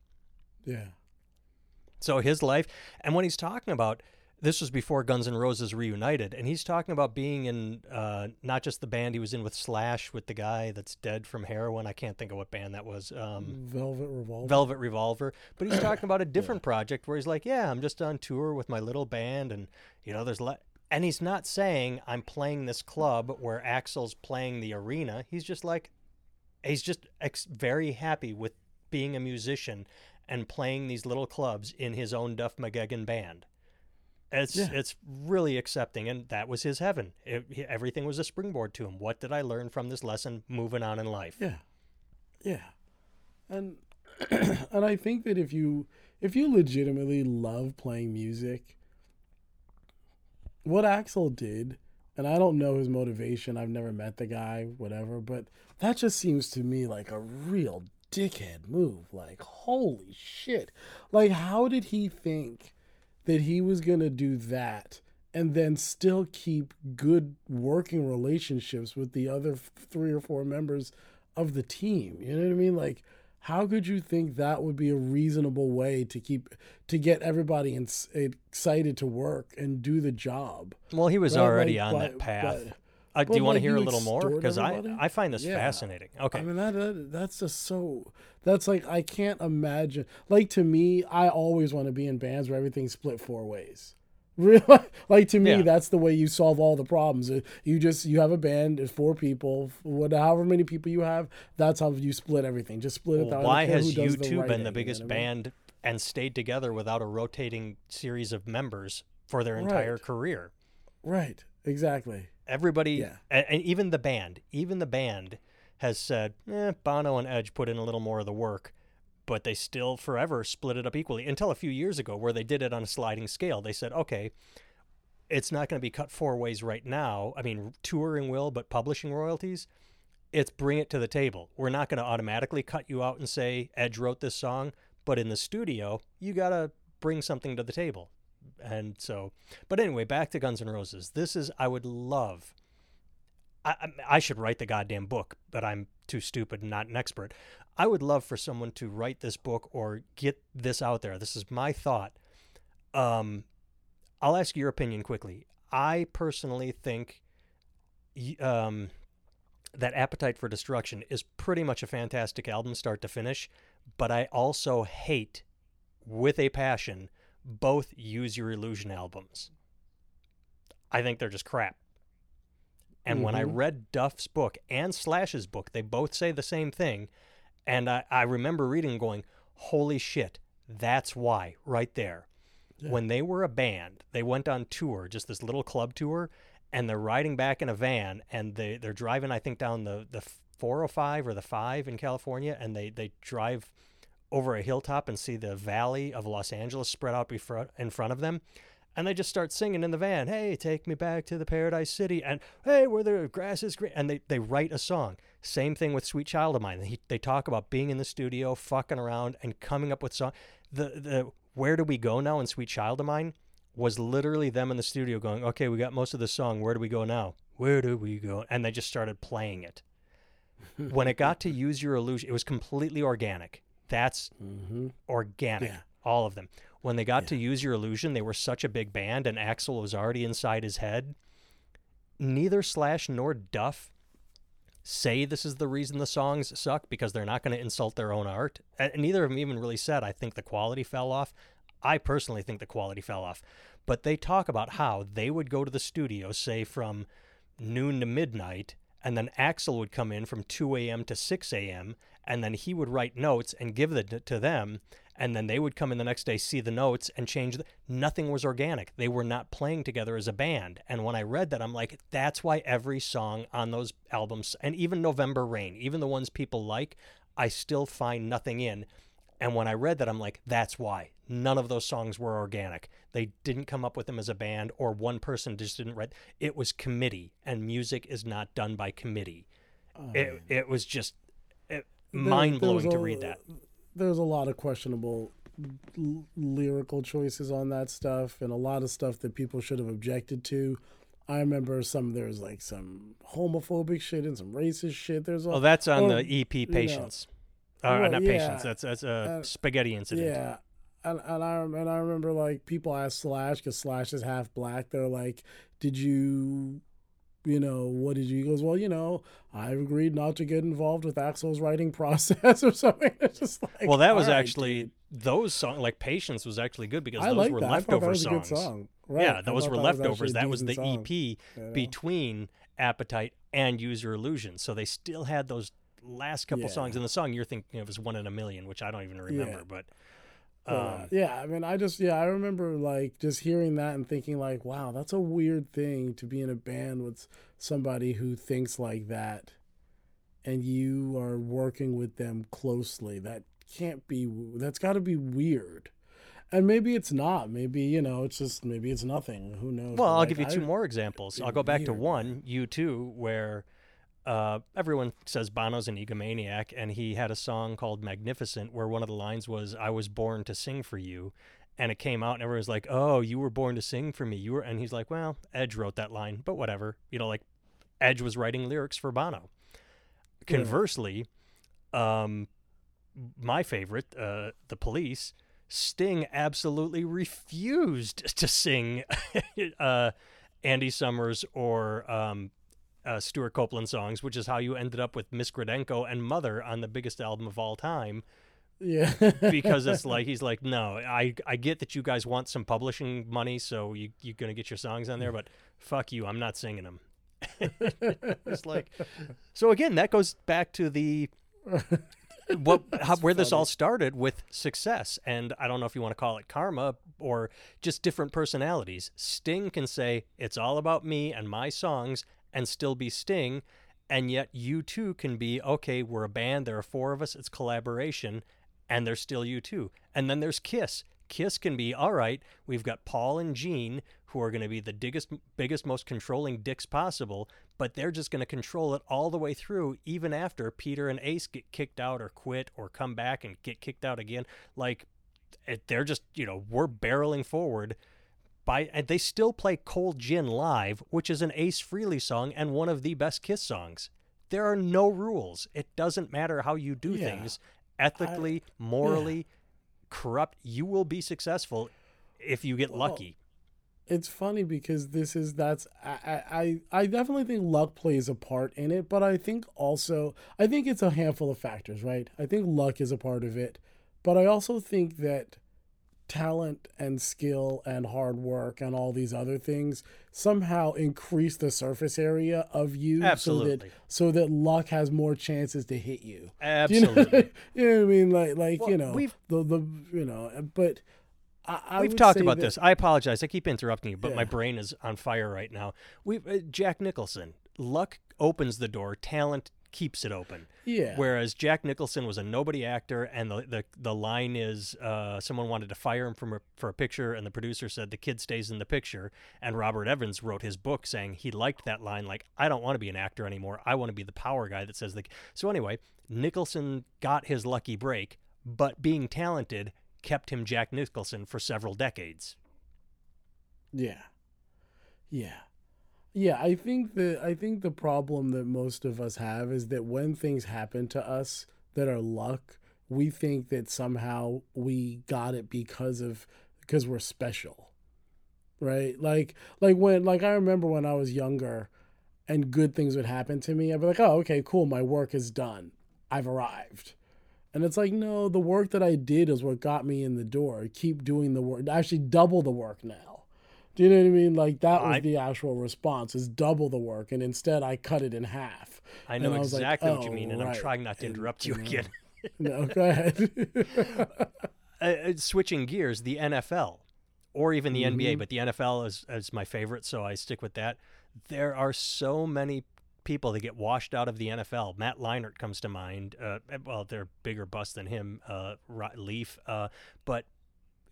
Yeah. So his life and when he's talking about this was before Guns N' Roses reunited, and he's talking about being in uh, not just the band he was in with Slash with the guy that's dead from heroin. I can't think of what band that was. Um, Velvet Revolver. Velvet Revolver. But he's talking about a different yeah. project where he's like, "Yeah, I'm just on tour with my little band, and you know, there's le-. and he's not saying I'm playing this club where Axl's playing the arena. He's just like, he's just ex- very happy with being a musician and playing these little clubs in his own Duff McKagan band. It's yeah. it's really accepting, and that was his heaven. It, everything was a springboard to him. What did I learn from this lesson? Moving on in life. Yeah, yeah, and and I think that if you if you legitimately love playing music, what Axl did, and I don't know his motivation. I've never met the guy, whatever, but that just seems to me like a real dickhead move. Like holy shit! Like how did he think? That he was going to do that and then still keep good working relationships with the other three or four members of the team. You know what I mean? Like, how could you think that would be a reasonable way to keep to get everybody in, excited to work and do the job? Well, he was right? already like, on but, that path. But, uh, do you want to hear a little more? Because I, I find this yeah. fascinating. Okay. I mean that, that that's just so that's like I can't imagine. Like to me, I always want to be in bands where everything's split four ways. Really, like to me, yeah. that's the way you solve all the problems. Uh, you just you have a band, it's four people, whatever however many people you have. That's how you split everything. Just split it. Well, why has U2 been the biggest you know band and stayed together without a rotating series of members for their entire right. career? Right. Exactly. Everybody, yeah. and, and, even the band, even the band has said, eh, Bono and Edge put in a little more of the work, but they still forever split it up equally until a few years ago where they did it on a sliding scale. They said, okay, it's not going to be cut four ways right now. I mean, touring will, but publishing royalties, it's bring it to the table. We're not going to automatically cut you out and say Edge wrote this song, but in the studio, you got to bring something to the table and so but anyway back to guns n' roses. This is i would love I, I should write the goddamn book but i'm too stupid and not an expert. I would love for someone to write this book or get this out there. This is my thought. Um i'll ask your opinion quickly. I personally think um that appetite for destruction is pretty much a fantastic album start to finish but i also hate with a passion both Use Your Illusion albums. I think they're just crap. And mm-hmm. when I mm-hmm. read Duff's book and Slash's book, they both say the same thing. And I, I remember reading going, holy shit, that's why, right there. When they were a band, they went on tour, just this little club tour, and they're riding back in a van, and they they're driving, I think, down the the 405 or the five in California, and they they drive over a hilltop and see the valley of Los Angeles spread out in front of them. And they just start singing in the van, Hey, take me back to the paradise city. And hey, where the grass is green. And they, they write a song. Same thing with Sweet Child of Mine. They, they talk about being in the studio, fucking around, and coming up with song. The, the Where Do We Go Now in Sweet Child of Mine was literally them in the studio going, Okay, we got most of the song. Where do we go now? Where do we go? And they just started playing it. when it got to Use Your Illusion, it was completely organic. That's Mm-hmm. organic. Yeah. All of them. When they got to use your illusion, they were such a big band, and Axl was already inside his head. Neither Slash nor Duff say this is the reason the songs suck because they're not going to insult their own art. And neither of them even really said, I think the quality fell off. I personally think the quality fell off. But they talk about how they would go to the studio, say from noon to midnight, and then Axl would come in from 2 a.m. to 6 a.m., and then he would write notes and give it to them, and then they would come in the next day, see the notes, and change. The, nothing was organic. They were not playing together as a band. And when I read that, I'm like, that's why every song on those albums, and even November Rain, even the ones people like, I still find nothing in. And when I read that, I'm like, that's why. None of those songs were organic. They didn't come up with them as a band, or one person just didn't write. It was committee, and music is not done by committee. It, uh. it was just eh, it, mind blowing to read that. There's a lot of questionable l- lyrical choices on that stuff, and a lot of stuff that people should have objected to. I remember some there's like some homophobic shit and some racist shit. There's a, Oh, that's on or, the EP Patience. Uh, Well, not yeah. Patience. That's that's a Uh, spaghetti incident. Yeah. And, and I and I remember like people ask Slash because Slash is half black. They're like, "Did you, you know, what did you?" He goes, "Well, you know, I agreed not to get involved with Axl's writing process or something." It's just like, Well, that was right, actually dude. those songs. Like Patience was actually good because I those were that. Leftover was songs. song. Right. Yeah, those were that leftovers. a that was the song, EP between Appetite and User Illusion. So they still had those last couple Yeah. songs in the song. You're thinking of as one in a million, which I don't even remember. Yeah. But uh, um, yeah, I mean, I just yeah, I remember like just hearing that and thinking like, wow, that's a weird thing to be in a band with somebody who thinks like that, and you are working with them closely. That can't be. That's got to be weird. And maybe it's not. Maybe you know, it's just maybe it's nothing. Who knows? Well, I'll like, give you I- two more examples. I'll go back to one, U2, where uh, everyone says Bono's an egomaniac, and he had a song called Magnificent where one of the lines was, I was born to sing for you. And it came out, and everyone was like, Oh, you were born to sing for me. You were, and he's like, Well, Edge wrote that line, but whatever. You know, like Edge was writing lyrics for Bono. Yeah. Conversely, um, my favorite, uh, the police, Sting absolutely refused to sing uh, Andy Summers or um, uh, Stewart Copeland songs, which is how you ended up with Miss Gradenko and Mother on the biggest album of all time. Yeah. Because it's like he's like, no, I I get that you guys want some publishing money, so you you're gonna get your songs on there, but fuck you, I'm not singing them. it's like, so again, that goes back to the what how, where this all started with success and i don't know if you want to call it karma or just different personalities sting can say it's all about me and my songs and still be sting and yet U2 can be okay we're a band there are four of us it's collaboration and there's still U2. And then there's kiss. Kiss can be all right we've got paul and gene who are going to be the biggest biggest most controlling dicks possible but they're just going to control it all the way through even after peter and ace get kicked out or quit or come back and get kicked out again. Like they're just you know we're barreling forward by and they still play cold gin live which is an ace Frehley song and one of the best kiss songs there are no rules it doesn't matter how you do Yeah. things ethically morally corrupt you will be successful if you get Well, lucky it's funny because this is that's I, I I definitely think luck plays a part in it, but I think also I think it's a handful of factors, right? I think luck is a part of it, but I also think that talent and skill and hard work and all these other things somehow increase the surface area of you so that so that luck has more chances to hit you. Do you know- absolutely You know, what I mean? Like, like Well, you know, we've- the the you know, but I, I We've talked about that- this. I apologize. I keep interrupting you, but my brain is on fire right now. We uh, Jack Nicholson. Luck opens the door. Talent keeps it open. Yeah. Whereas Jack Nicholson was a nobody actor, and the the, the line is uh, someone wanted to fire him from a, for a picture, and the producer said the kid stays in the picture. And Robert Evans wrote his book saying he liked that line, like I don't want to be an actor anymore. I want to be the power guy that says the. So anyway, Nicholson got his lucky break, but being talented kept him Jack Nicholson for several decades. Yeah. Yeah. Yeah, I think the I think the problem that most of us have is that when things happen to us that are luck, we think that somehow we got it because of because we're special. Right? Like like when like I remember when I was younger and good things would happen to me, I'd be like, "Oh, okay, cool, my work is done. I've arrived." And it's like, no, the work that I did is what got me in the door. Keep doing the work. Actually, double the work now. Do you know what I mean? Like that was I- the actual response: is double the work, and instead I cut it in half. I know I was like, exactly what you "Oh, mean, and I'm trying not to And, interrupt you again. No, go ahead. uh, uh, switching gears, the NFL or even the NBA, Mhm. but the NFL is, is my favorite, so I stick with that. There are so many people that get washed out of the NFL. Matt Leinart comes to mind. Uh, well, they're bigger bust than him, uh, Leaf, uh, but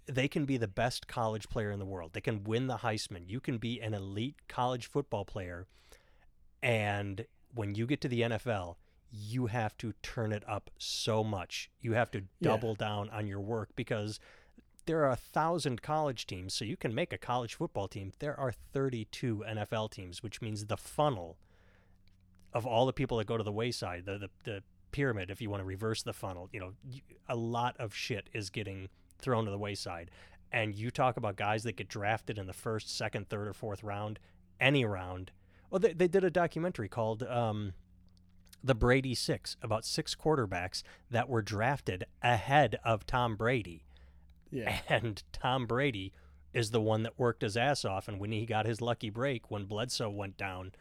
they can be the best college player in the world. They can win the Heisman. You can be an elite college football player, and when you get to the NFL, you have to turn it up so much. You have to Yeah. double down on your work because there are a thousand college teams, so you can make a college football team. There are 32 NFL teams, which means the funnel of all the people that go to the wayside, the the, the pyramid, if you want to reverse the funnel, you know, a lot of shit is getting thrown to the wayside. And you talk about guys that get drafted in the first, second, third, or fourth round, any round. Well, they, they did a documentary called um, The Brady Six about six quarterbacks that were drafted ahead of Tom Brady. yeah, And Tom Brady is the one that worked his ass off. And when he got his lucky break, when Bledsoe went down,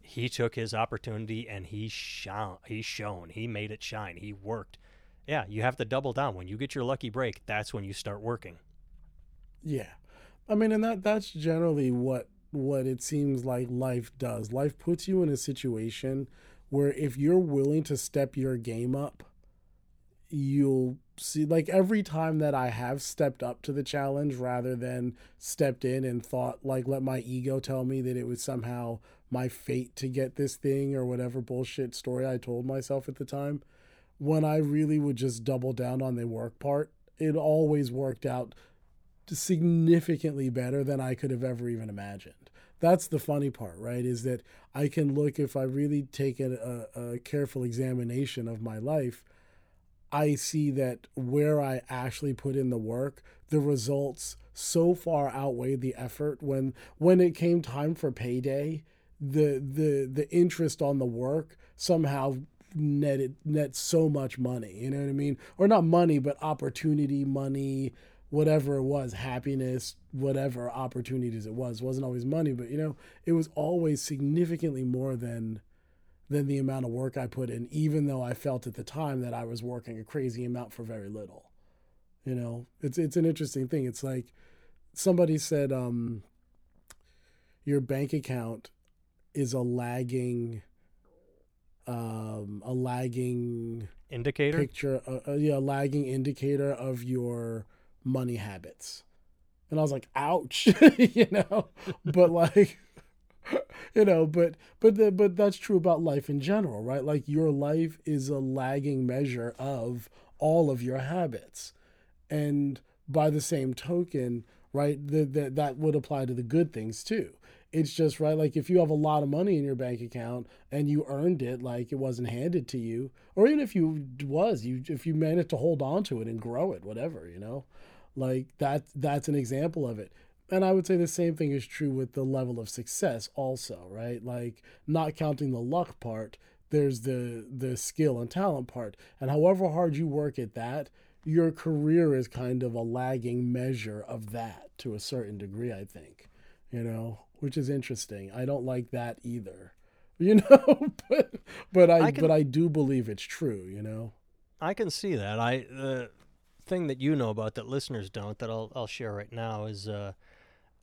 he took his opportunity and he shone. He shone. He made it shine. He worked. Yeah, you have to double down. When you get your lucky break, that's when you start working. yeah. I mean, and that that's generally what what it seems like life does. Life puts you in a situation where if you're willing to step your game up, you'll see like every time that I have stepped up to the challenge rather than stepped in and thought like let my ego tell me that it was somehow my fate to get this thing or whatever bullshit story I told myself at the time when I really would just double down on the work part it always worked out significantly better than I could have ever even imagined. That's the funny part, right? Is that I can look if I really take a, a, careful examination of my life, I see that where I actually put in the work, the results so far outweighed the effort. When when it came time for payday, the the the interest on the work somehow netted net so much money. You know what I mean? Or not money, but opportunity, money, whatever it was, happiness, whatever opportunities it was. It wasn't always money, but you know, it was always significantly more than than the amount of work I put in, even though I felt at the time that I was working a crazy amount for very little. You know, it's it's an interesting thing. It's like somebody said, um, your bank account is a lagging, um, a lagging Indicator? picture, uh, uh, yeah, a lagging indicator of your money habits. And I was like, ouch, you know, but like, you know, but but the, but that's true about life in general, right? Like your life is a lagging measure of all of your habits, and by the same token, right, the, the, that would apply to the good things too. It's just right, like if you have a lot of money in your bank account and you earned it, like it wasn't handed to you, or even if you was, you if you managed to hold on to it and grow it, whatever, you know, like that that's an example of it. And i would say the same thing is true with the level of success also right? Like not counting the luck part there's the the skill and talent part. And however hard you work at that your career is kind of a lagging measure of that to a certain degree i think you know which is interesting i don't like that either you know but but i, I can- but i do believe it's true you know I can see that. I the thing that you know about that listeners don't that I'll I'll share right now is uh,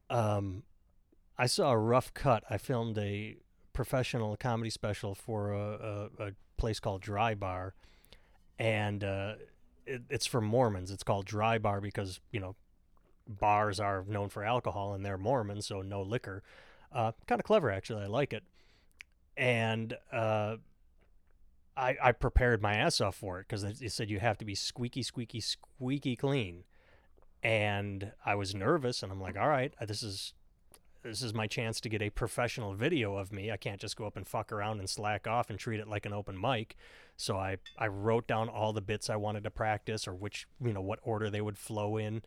um, I saw a rough cut. I filmed a professional comedy special for a, a, a place called Dry Bar, and uh, it, it's for Mormons. It's called Dry Bar because you know bars are known for alcohol and they're Mormons, so no liquor. Uh, kind of clever, actually. I like it. And uh, I, I prepared my ass off for it because it said you have to be squeaky, squeaky, squeaky clean. And I was nervous, and I'm like, all right, this is this is my chance to get a professional video of me. I can't just go up and fuck around and slack off and treat it like an open mic. So I, I wrote down all the bits I wanted to practice or which, you know, what order they would flow in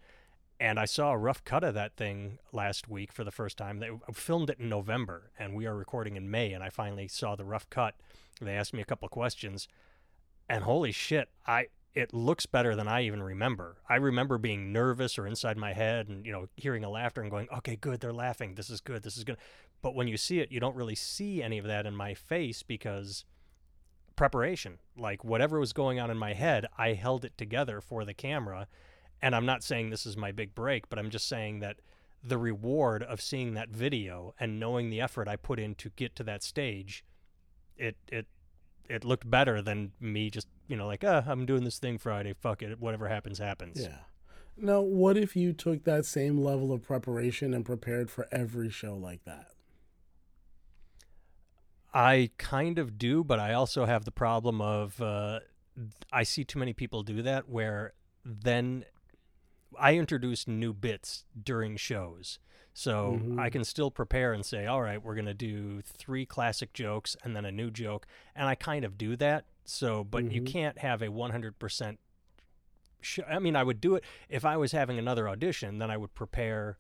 and I saw a rough cut of that thing last week for the first time. They uh, filmed it in November, and we are recording in May. And I finally saw the rough cut. They asked me a couple of questions, and holy shit, I it looks better than I even remember. I remember being nervous or inside my head, and you know, hearing a laughter and going, "Okay, good, they're laughing. This is good. This is good." But when you see it, you don't really see any of that in my face because preparation. Like whatever was going on in my head, I held it together for the camera and I'm not saying this is my big break, but I'm just saying that the reward of seeing that video and knowing the effort I put in to get to that stage, it it it looked better than me just you know like ah oh, I'm doing this thing Friday fuck it whatever happens happens. Yeah. Now, what if you took that same level of preparation and prepared for every show like that? I kind of do, but I also have the problem of uh, I see too many people do that where then I introduce new bits during shows. So mm-hmm. I can still prepare and say, all right, we're going to do three classic jokes and then a new joke. And I kind of do that. So, but mm-hmm. you can't have a 100% sh- I mean, I would do it if I was having another audition, then I would prepare,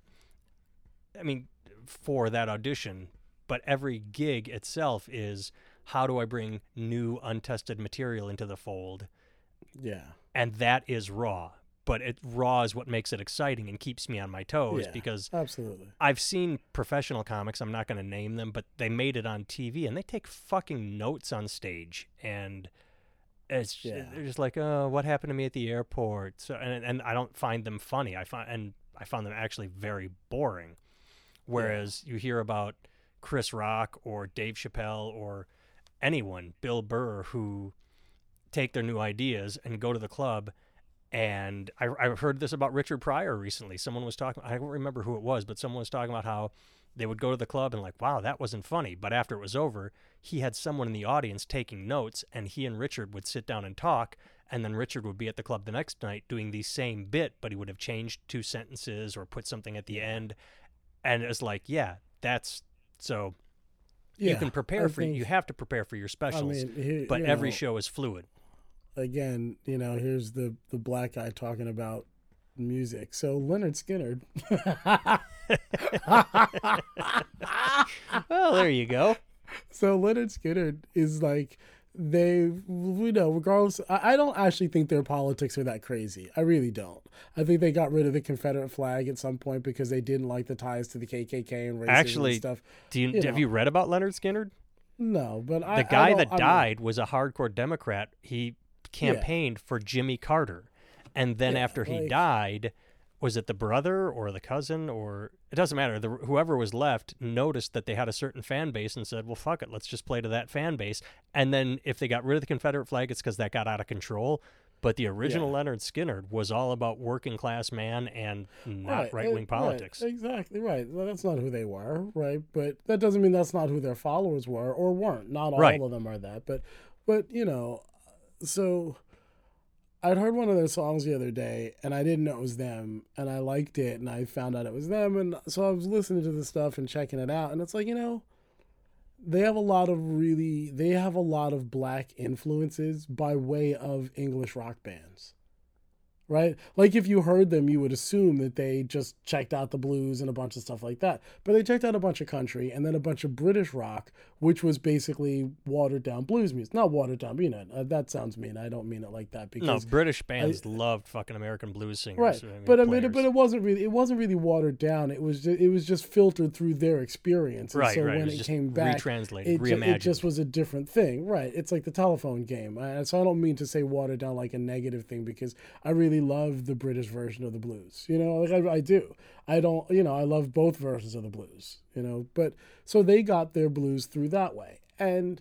I mean, for that audition. But every gig itself is how do I bring new, untested material into the fold? Yeah. And that is raw but it raw is what makes it exciting and keeps me on my toes yeah, because absolutely I've seen professional comics I'm not going to name them but they made it on TV and they take fucking notes on stage and it's yeah. they're just like oh what happened to me at the airport so and and I don't find them funny I find and I found them actually very boring whereas yeah. you hear about Chris Rock or Dave Chappelle or anyone Bill Burr who take their new ideas and go to the club and I, I heard this about Richard Pryor recently. Someone was talking, I don't remember who it was, but someone was talking about how they would go to the club and, like, wow, that wasn't funny. But after it was over, he had someone in the audience taking notes, and he and Richard would sit down and talk. And then Richard would be at the club the next night doing the same bit, but he would have changed two sentences or put something at the end. And it was like, yeah, that's so. Yeah, you can prepare I for think, you have to prepare for your specials, I mean, but every know, show is fluid again, you know, here's the the black guy talking about music. So Lynyrd Skynyrd. well, there you go. So Lynyrd Skynyrd is like they you know regardless I, I don't actually think their politics are that crazy i really don't i think they got rid of the confederate flag at some point because they didn't like the ties to the kkk and racism actually and stuff do you, you have know. you read about Lynyrd Skynyrd no but I the I, guy I that died was a hardcore democrat he campaigned yeah. for Jimmy Carter. And then yeah, after he like, died, was it the brother or the cousin or it doesn't matter. The, whoever was left noticed that they had a certain fan base and said, "Well, fuck it, let's just play to that fan base." And then if they got rid of the Confederate flag, it's because that got out of control. But the original yeah. Lynyrd Skynyrd was all about working class man and not right wing politics. Right. Exactly right. Well, that's not who they were, right? But that doesn't mean that's not who their followers were or weren't. Not all right. of them are that, but but you know, so I'd heard one of their songs the other day and I didn't know it was them and I liked it and I found out it was them and so I was listening to the stuff and checking it out and it's like, you know, they have a lot of really they have a lot of black influences by way of English rock bands right? Like if you heard them, you would assume that they just checked out the blues and a bunch of stuff like that. But they checked out a bunch of country and then a bunch of British rock, which was basically watered down blues music. Not watered down, but you know, uh, that sounds mean. I don't mean it like that because no British bands I, loved fucking American blues singers, right? I mean, but I mean, but it wasn't really it wasn't really watered down. It was just, it was just filtered through their experience. And right, so right. when it, it came back, retranslated, it, reimagined. it just was a different thing, right? It's like the telephone game. so I don't mean to say watered down like a negative thing because I really really love the British version of the blues. You know, like I, I do. I don't, you know, I love both versions of the blues, you know, but so they got their blues through that way. And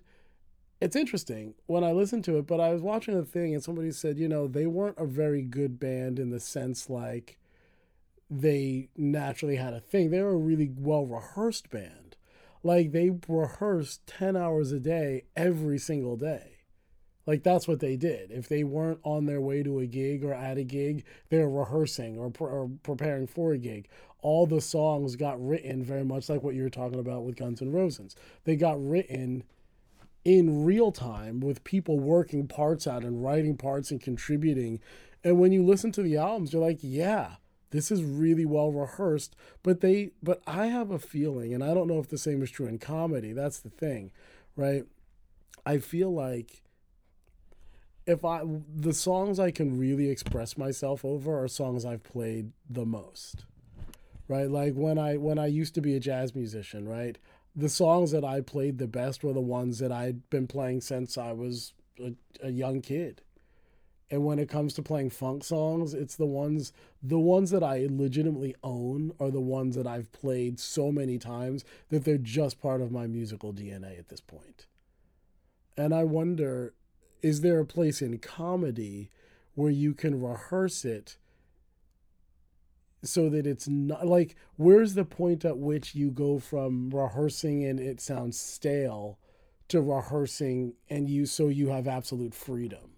it's interesting when I listened to it, but I was watching a thing and somebody said, you know, they weren't a very good band in the sense like they naturally had a thing. They were a really well rehearsed band. Like they rehearsed 10 hours a day every single day. Like that's what they did. If they weren't on their way to a gig or at a gig, they were rehearsing or, pre- or preparing for a gig. All the songs got written very much like what you were talking about with Guns N' Roses. They got written in real time with people working parts out and writing parts and contributing. And when you listen to the albums, you're like, yeah, this is really well rehearsed. But they, but I have a feeling, and I don't know if the same is true in comedy. That's the thing, right? I feel like if I the songs I can really express myself over are songs I've played the most. Right? Like when I when I used to be a jazz musician, right? The songs that I played the best were the ones that I'd been playing since I was a, a young kid. And when it comes to playing funk songs, it's the ones the ones that I legitimately own are the ones that I've played so many times that they're just part of my musical DNA at this point. And I wonder is there a place in comedy where you can rehearse it so that it's not like where's the point at which you go from rehearsing and it sounds stale to rehearsing and you so you have absolute freedom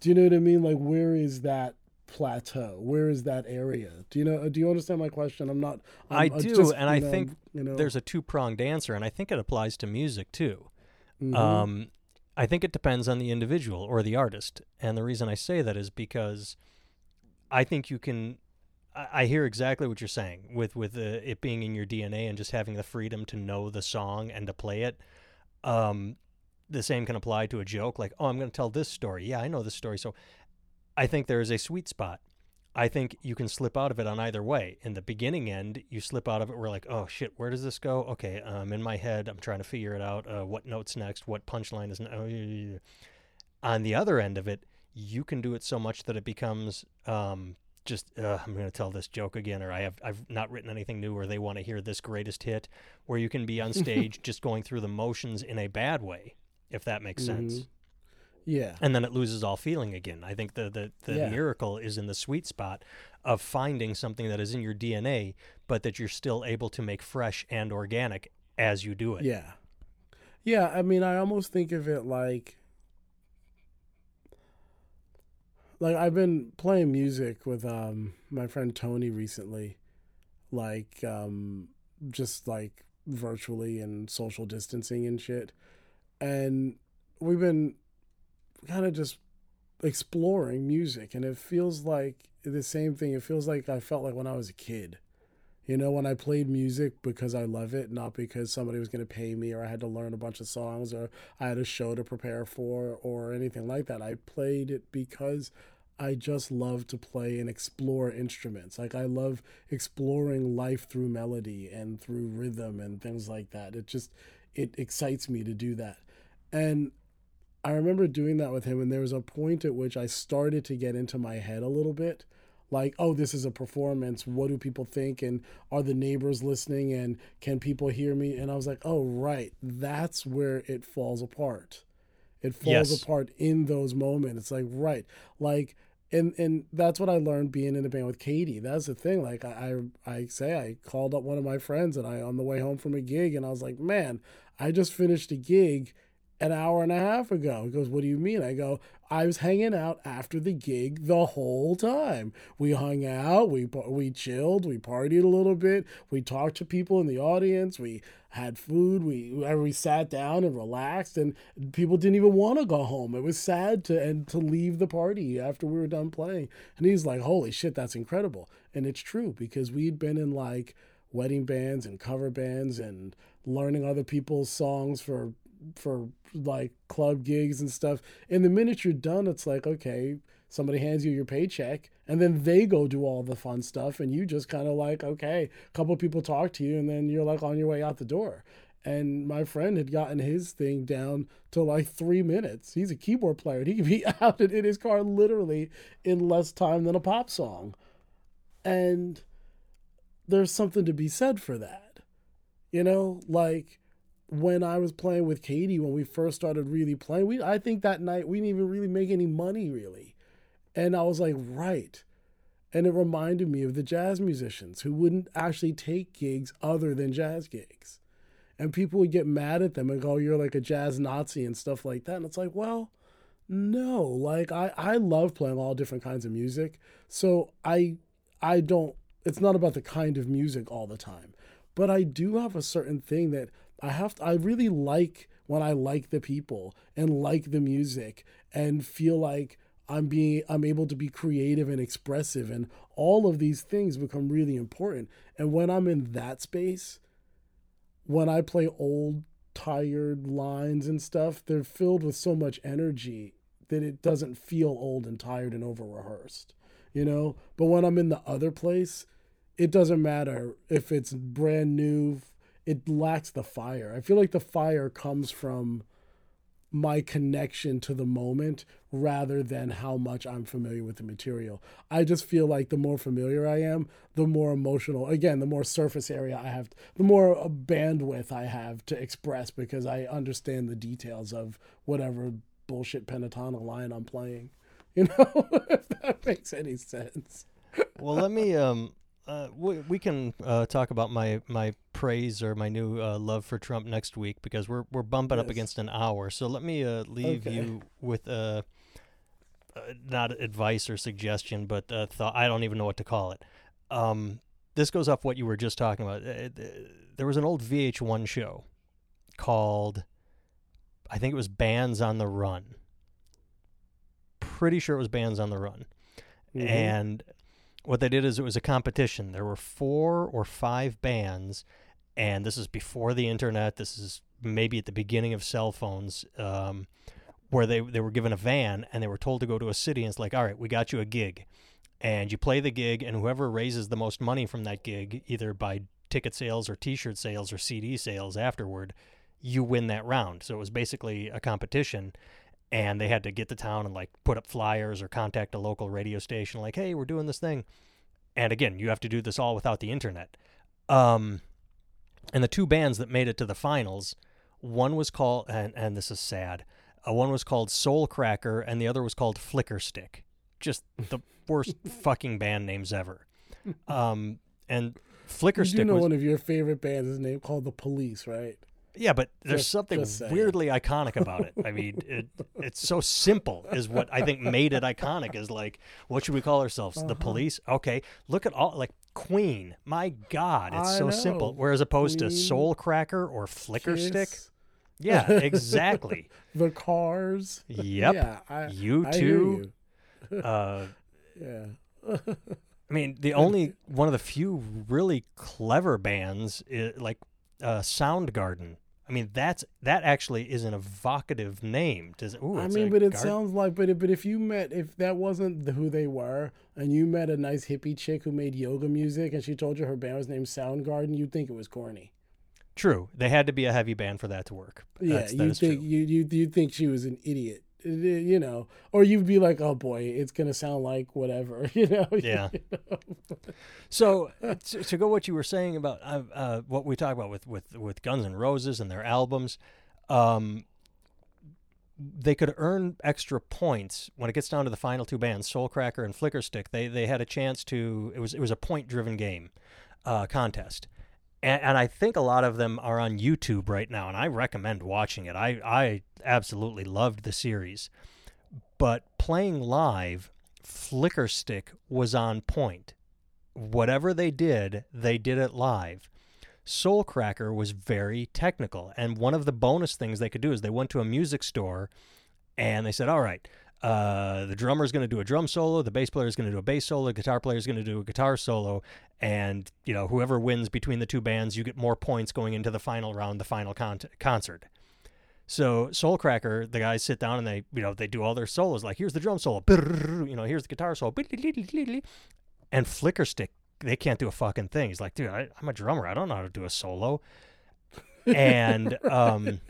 do you know what i mean like where is that plateau where is that area do you know do you understand my question i'm not I'm, i do just, and i know, think you know, there's a two-pronged answer and i think it applies to music too mm-hmm. um, I think it depends on the individual or the artist. And the reason I say that is because I think you can. I hear exactly what you're saying with with uh, it being in your DNA and just having the freedom to know the song and to play it. Um, the same can apply to a joke, like, "Oh, I'm going to tell this story." Yeah, I know this story. So, I think there is a sweet spot I think you can slip out of it on either way. In the beginning end, you slip out of it. We're like, oh shit, where does this go? Okay, I'm um, in my head. I'm trying to figure it out. Uh, what note's next? What punchline is? Ne- oh, On the other end of it, you can do it so much that it becomes um, just uh, I'm going to tell this joke again, or I have I've not written anything new, or they want to hear this greatest hit, where you can be on stage just going through the motions in a bad way, if that makes mm-hmm. sense. Yeah. And then it loses all feeling again. I think the the, the yeah. miracle is in the sweet spot of finding something that is in your DNA, but that you're still able to make fresh and organic as you do it. Yeah. Yeah, I mean I almost think of it like like I've been playing music with um my friend Tony recently. Like um just like virtually and social distancing and shit. And we've been kind of just exploring music and it feels like the same thing it feels like i felt like when i was a kid you know when i played music because i love it not because somebody was going to pay me or i had to learn a bunch of songs or i had a show to prepare for or anything like that. I played it because i just love to play and explore instruments. Like i love exploring life through melody and through rhythm and things like that. It just it excites me to do that. And I remember doing that with him, and there was a point at which I started to get into my head a little bit. Like, oh, this is a performance. What do people think? And are the neighbors listening? And can people hear me? And I was like, oh, right. That's where it falls apart. It falls yes. apart in those moments. It's like, right. Like, and and that's what I learned being in a band with Katie. That's the thing. Like I, I I say I called up one of my friends and I on the way home from a gig and I was like, man, I just finished a gig an hour and a half ago. He goes, What do you mean? I go, I was hanging out after the gig the whole time. We hung out, we we chilled, we partied a little bit, we talked to people in the audience, we had food, we we sat down and relaxed, and people didn't even want to go home. It was sad to and to leave the party after we were done playing. And he's like, "Holy shit, that's incredible!" And it's true because we'd been in like wedding bands and cover bands and learning other people's songs for for like club gigs and stuff. And the minute you're done, it's like, okay, somebody hands you your paycheck and then they go do all the fun stuff and you just kind of like, okay, a couple people talk to you and then you're like on your way out the door. and my friend had gotten his thing down to like three minutes. He's a keyboard player. And he could be out in his car literally in less time than a pop song. And there's something to be said for that. You know, like when I was playing with Katie when we first started really playing, we I think that night we didn't even really make any money really. And I was like, right. And it reminded me of the jazz musicians who wouldn't actually take gigs other than jazz gigs. And people would get mad at them and go, You're like a jazz Nazi and stuff like that. And it's like, well, no. Like I, I love playing all different kinds of music. So I I don't it's not about the kind of music all the time. But I do have a certain thing that I have to, I really like when I like the people and like the music and feel like I'm being I'm able to be creative and expressive and all of these things become really important. And when I'm in that space, when I play old tired lines and stuff, they're filled with so much energy that it doesn't feel old and tired and over rehearsed. You know? But when I'm in the other place, it doesn't matter if it's brand new, it lacks the fire. I feel like the fire comes from my connection to the moment rather than how much I'm familiar with the material. I just feel like the more familiar I am, the more emotional, again, the more surface area I have, the more bandwidth I have to express because I understand the details of whatever bullshit pentatonic line I'm playing. You know, if that makes any sense. well, let me um uh, we, we can uh, talk about my, my praise or my new uh, love for Trump next week because we're we're bumping yes. up against an hour. So let me uh, leave okay. you with a uh, not advice or suggestion, but thought. I don't even know what to call it. Um, this goes off what you were just talking about. there was an old VH1 show called, I think it was Bands on the Run. Pretty sure it was Bands on the Run. Mm-hmm. And what they did is it was a competition. There were four or five bands, and this is before the internet. This is maybe at the beginning of cell phones, um, where they they were given a van and they were told to go to a city. And it's like, all right, we got you a gig, and you play the gig, and whoever raises the most money from that gig, either by ticket sales or T-shirt sales or CD sales afterward, you win that round. So it was basically a competition and they had to get to town and like put up flyers or contact a local radio station like hey we're doing this thing. And again you have to do this all without the internet. Um, and the two bands that made it to the finals one was called and, and this is sad uh, one was called soul cracker and the other was called flicker stick. Just the worst fucking band names ever. Um, and flicker you stick know was, one of your favorite bands is named called the police right yeah, but there's just, something just weirdly iconic about it. I mean, it, it's so simple is what I think made it iconic is like, what should we call ourselves? Uh-huh. The police? Okay. Look at all like Queen. My God, it's I so know. simple. Whereas opposed Queen, to Soul Cracker or Flicker Kiss. Stick. Yeah, exactly. the cars. Yep. Yeah, I, you too. You. uh, yeah. I mean, the only one of the few really clever bands, is, like uh, Soundgarden. I mean, that's that actually is an evocative name. Does ooh, I mean, but it sounds like, but but if you met, if that wasn't the, who they were, and you met a nice hippie chick who made yoga music, and she told you her band was named Soundgarden, you'd think it was corny. True, they had to be a heavy band for that to work. Yeah, you think you you you think she was an idiot you know, or you'd be like, oh boy, it's gonna sound like whatever, you know. Yeah. you know? so to, to, go what you were saying about uh, uh, what we talk about with with with Guns and Roses and their albums, um, they could earn extra points when it gets down to the final two bands, Soulcracker and Flickerstick. They they had a chance to. It was it was a point driven game uh, contest and, and, I think a lot of them are on YouTube right now, and I recommend watching it. I I absolutely loved the series, but playing live, Flicker Stick was on point. Whatever they did, they did it live. Soulcracker was very technical, and one of the bonus things they could do is they went to a music store, and they said, "All right, uh, the drummer is going to do a drum solo, the bass player is going to do a bass solo, the guitar player is going to do a guitar solo, and you know whoever wins between the two bands, you get more points going into the final round, the final con- concert. So Soulcracker, the guys sit down and they you know they do all their solos like here's the drum solo, you know here's the guitar solo, and Flickerstick they can't do a fucking thing. He's like, dude, I, I'm a drummer, I don't know how to do a solo. And um,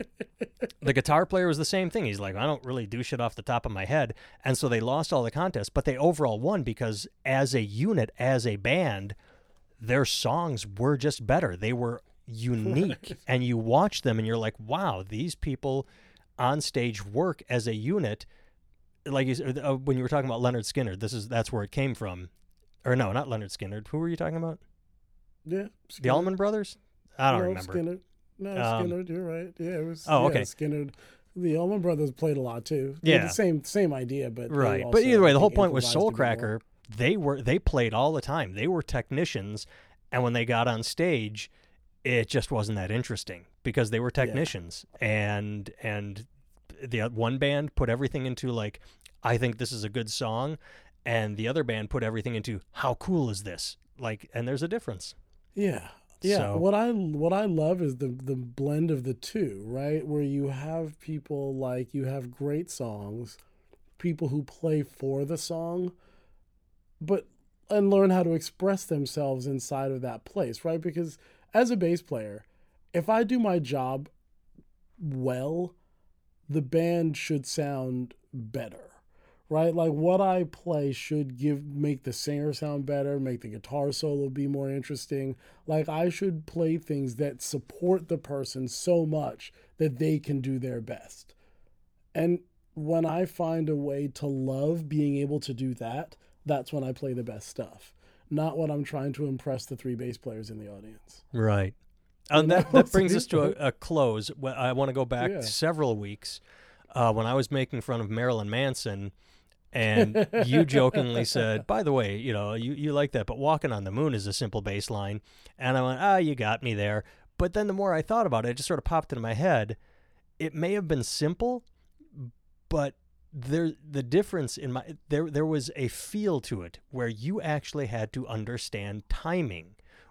the guitar player was the same thing. He's like, I don't really do shit off the top of my head, and so they lost all the contests, but they overall won because as a unit, as a band, their songs were just better. They were unique, and you watch them, and you're like, wow, these people on stage work as a unit. Like you, said, uh, when you were talking about Lynyrd Skynyrd, this is that's where it came from, or no, not Lynyrd Skynyrd. Who were you talking about? Yeah. The Skinner. Allman Brothers? I don't no, remember. Skinner. No, Um, Skynyrd. You're right. Yeah, it was. Oh, yeah, okay. Skynyrd. The Allman Brothers played a lot too. They Yeah. the same same idea, but Right. But either way, the whole point was. Soulcracker. They were they played all the time. They were technicians, and when they got on stage, it just wasn't that interesting because they were technicians, yeah. and and the one band put everything into like, I think this is a good song, and the other band put everything into how cool is this? Like, and there's a difference. Yeah. Yeah. So- What I what I love is the the blend of the two, right? Where you have people like you have great songs, people who play for the song, but and learn how to express themselves inside of that place, right? Because as a bass player, if I do my job well, the band should sound better right? Like what I play should give make the singer sound better, make the guitar solo be more interesting. Like I should play things that support the person so much that they can do their best. And when I find a way to love being able to do that, that's when I play the best stuff. Not when I'm trying to impress the three bass players in the audience. Right. And that, that brings us to a, a close. I want to go back Yeah. several weeks uh, when I was making fun of Marilyn Manson, and you jokingly said, "By the way, you know, you, you like that, but Walking on the Moon is a simple bass line." And I went, "Ah, you got me there." But then the more I thought about it, it just sort of popped into my head. It may have been simple, but there the difference in my there there was a feel to it where you actually had to understand timing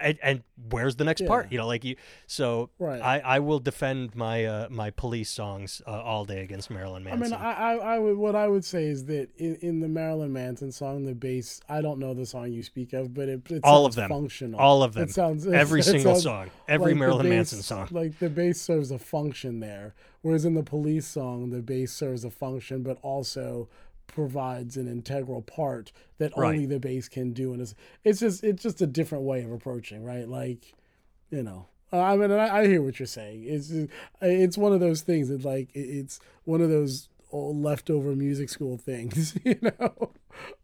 and, and where's the next part you know like you so Right. I, I will defend my uh, my police songs uh, all day against Marilyn Manson. I mean, I, I, I would what I would say is that in, in the Marilyn Manson song, the bass. I don't know the song you speak of, but it, it All of them. functional. all of them, It sounds every it single sounds song, every like Marilyn bass- Manson song. Like the bass serves a function there, whereas in the police song, the bass serves a function, but also provides an integral part that Right. only the bass can do, and it's it's just it's just a different way of approaching, right? Like, you know. I mean, I, I hear what you're saying. It's it's one of those things that like it's one of those old leftover music school things, you know.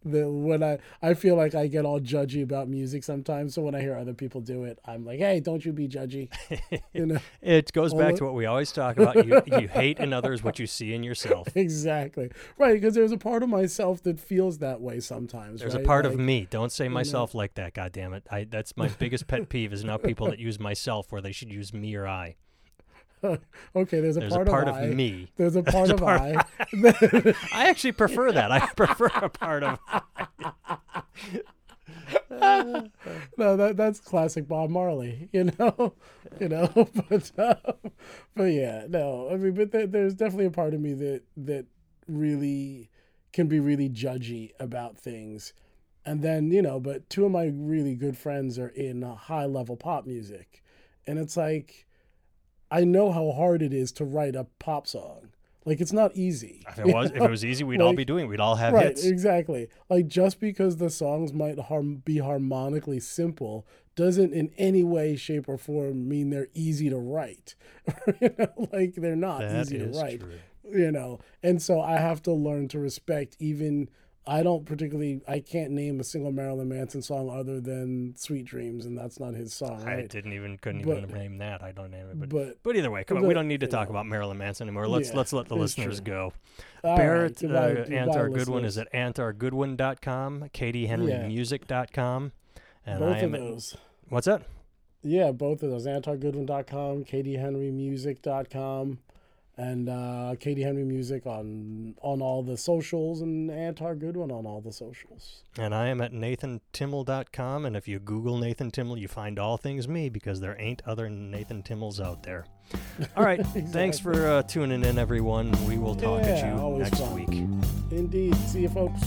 That when I I feel like I get all judgy about music sometimes, so when I hear other people do it, I'm like, hey, don't you be judgy, you know. It goes back All- to what we always talk about. You, you hate in others what you see in yourself. exactly right because there's a part of myself that feels that way sometimes. There's right? a part of me. Don't say myself like that. God damn it! I that's my biggest pet peeve is now people that use myself where they should use me or I. Okay, there's a There's part a part of, of I. me. There's a part a of part I. I actually prefer that. I prefer a part of. no, that that's classic Bob Marley, you know, you know. But um, but yeah, no, I mean, but there, there's definitely a part of me that that really can be really judgy about things, and then you know, but two of my really good friends are in high level pop music, and it's like, I know how hard it is to write a pop song. Like it's not easy. If it was if it was easy, we'd all be doing. We'd all have right hits. exactly like just because the songs might harm, be harmonically simple doesn't in any way shape or form mean they're easy to write you know like they're not That easy to write true. you know and so i have to learn to respect even i don't particularly i can't name a single marilyn manson song other than sweet dreams and that's not his song I right didn't even couldn't But- even name that. I don't name it, but but but either way, come on. We don't need to talk know. about Marilyn Manson anymore. Let's Yeah, let's let the listeners true. go. all Barrett right, goodbye- uh, goodbye, Antar Goodwin is listeners. at antargoodwin.com, katiehenrymusic.com, and both I am of at, those what's that? Yeah, both of those. AntarGoodwin.com, katiehenrymusic.com. and uh, Katie Henry Music on on all the socials, and Antar Goodwin on all the socials. And I am at nathantimmel.com, and if you Google Nathan Timmel, you find all things me because there ain't other Nathan Timmels out there. All right, exactly. thanks for uh, tuning in, everyone. We will talk yeah, at you next fun. week. Indeed. See you, folks.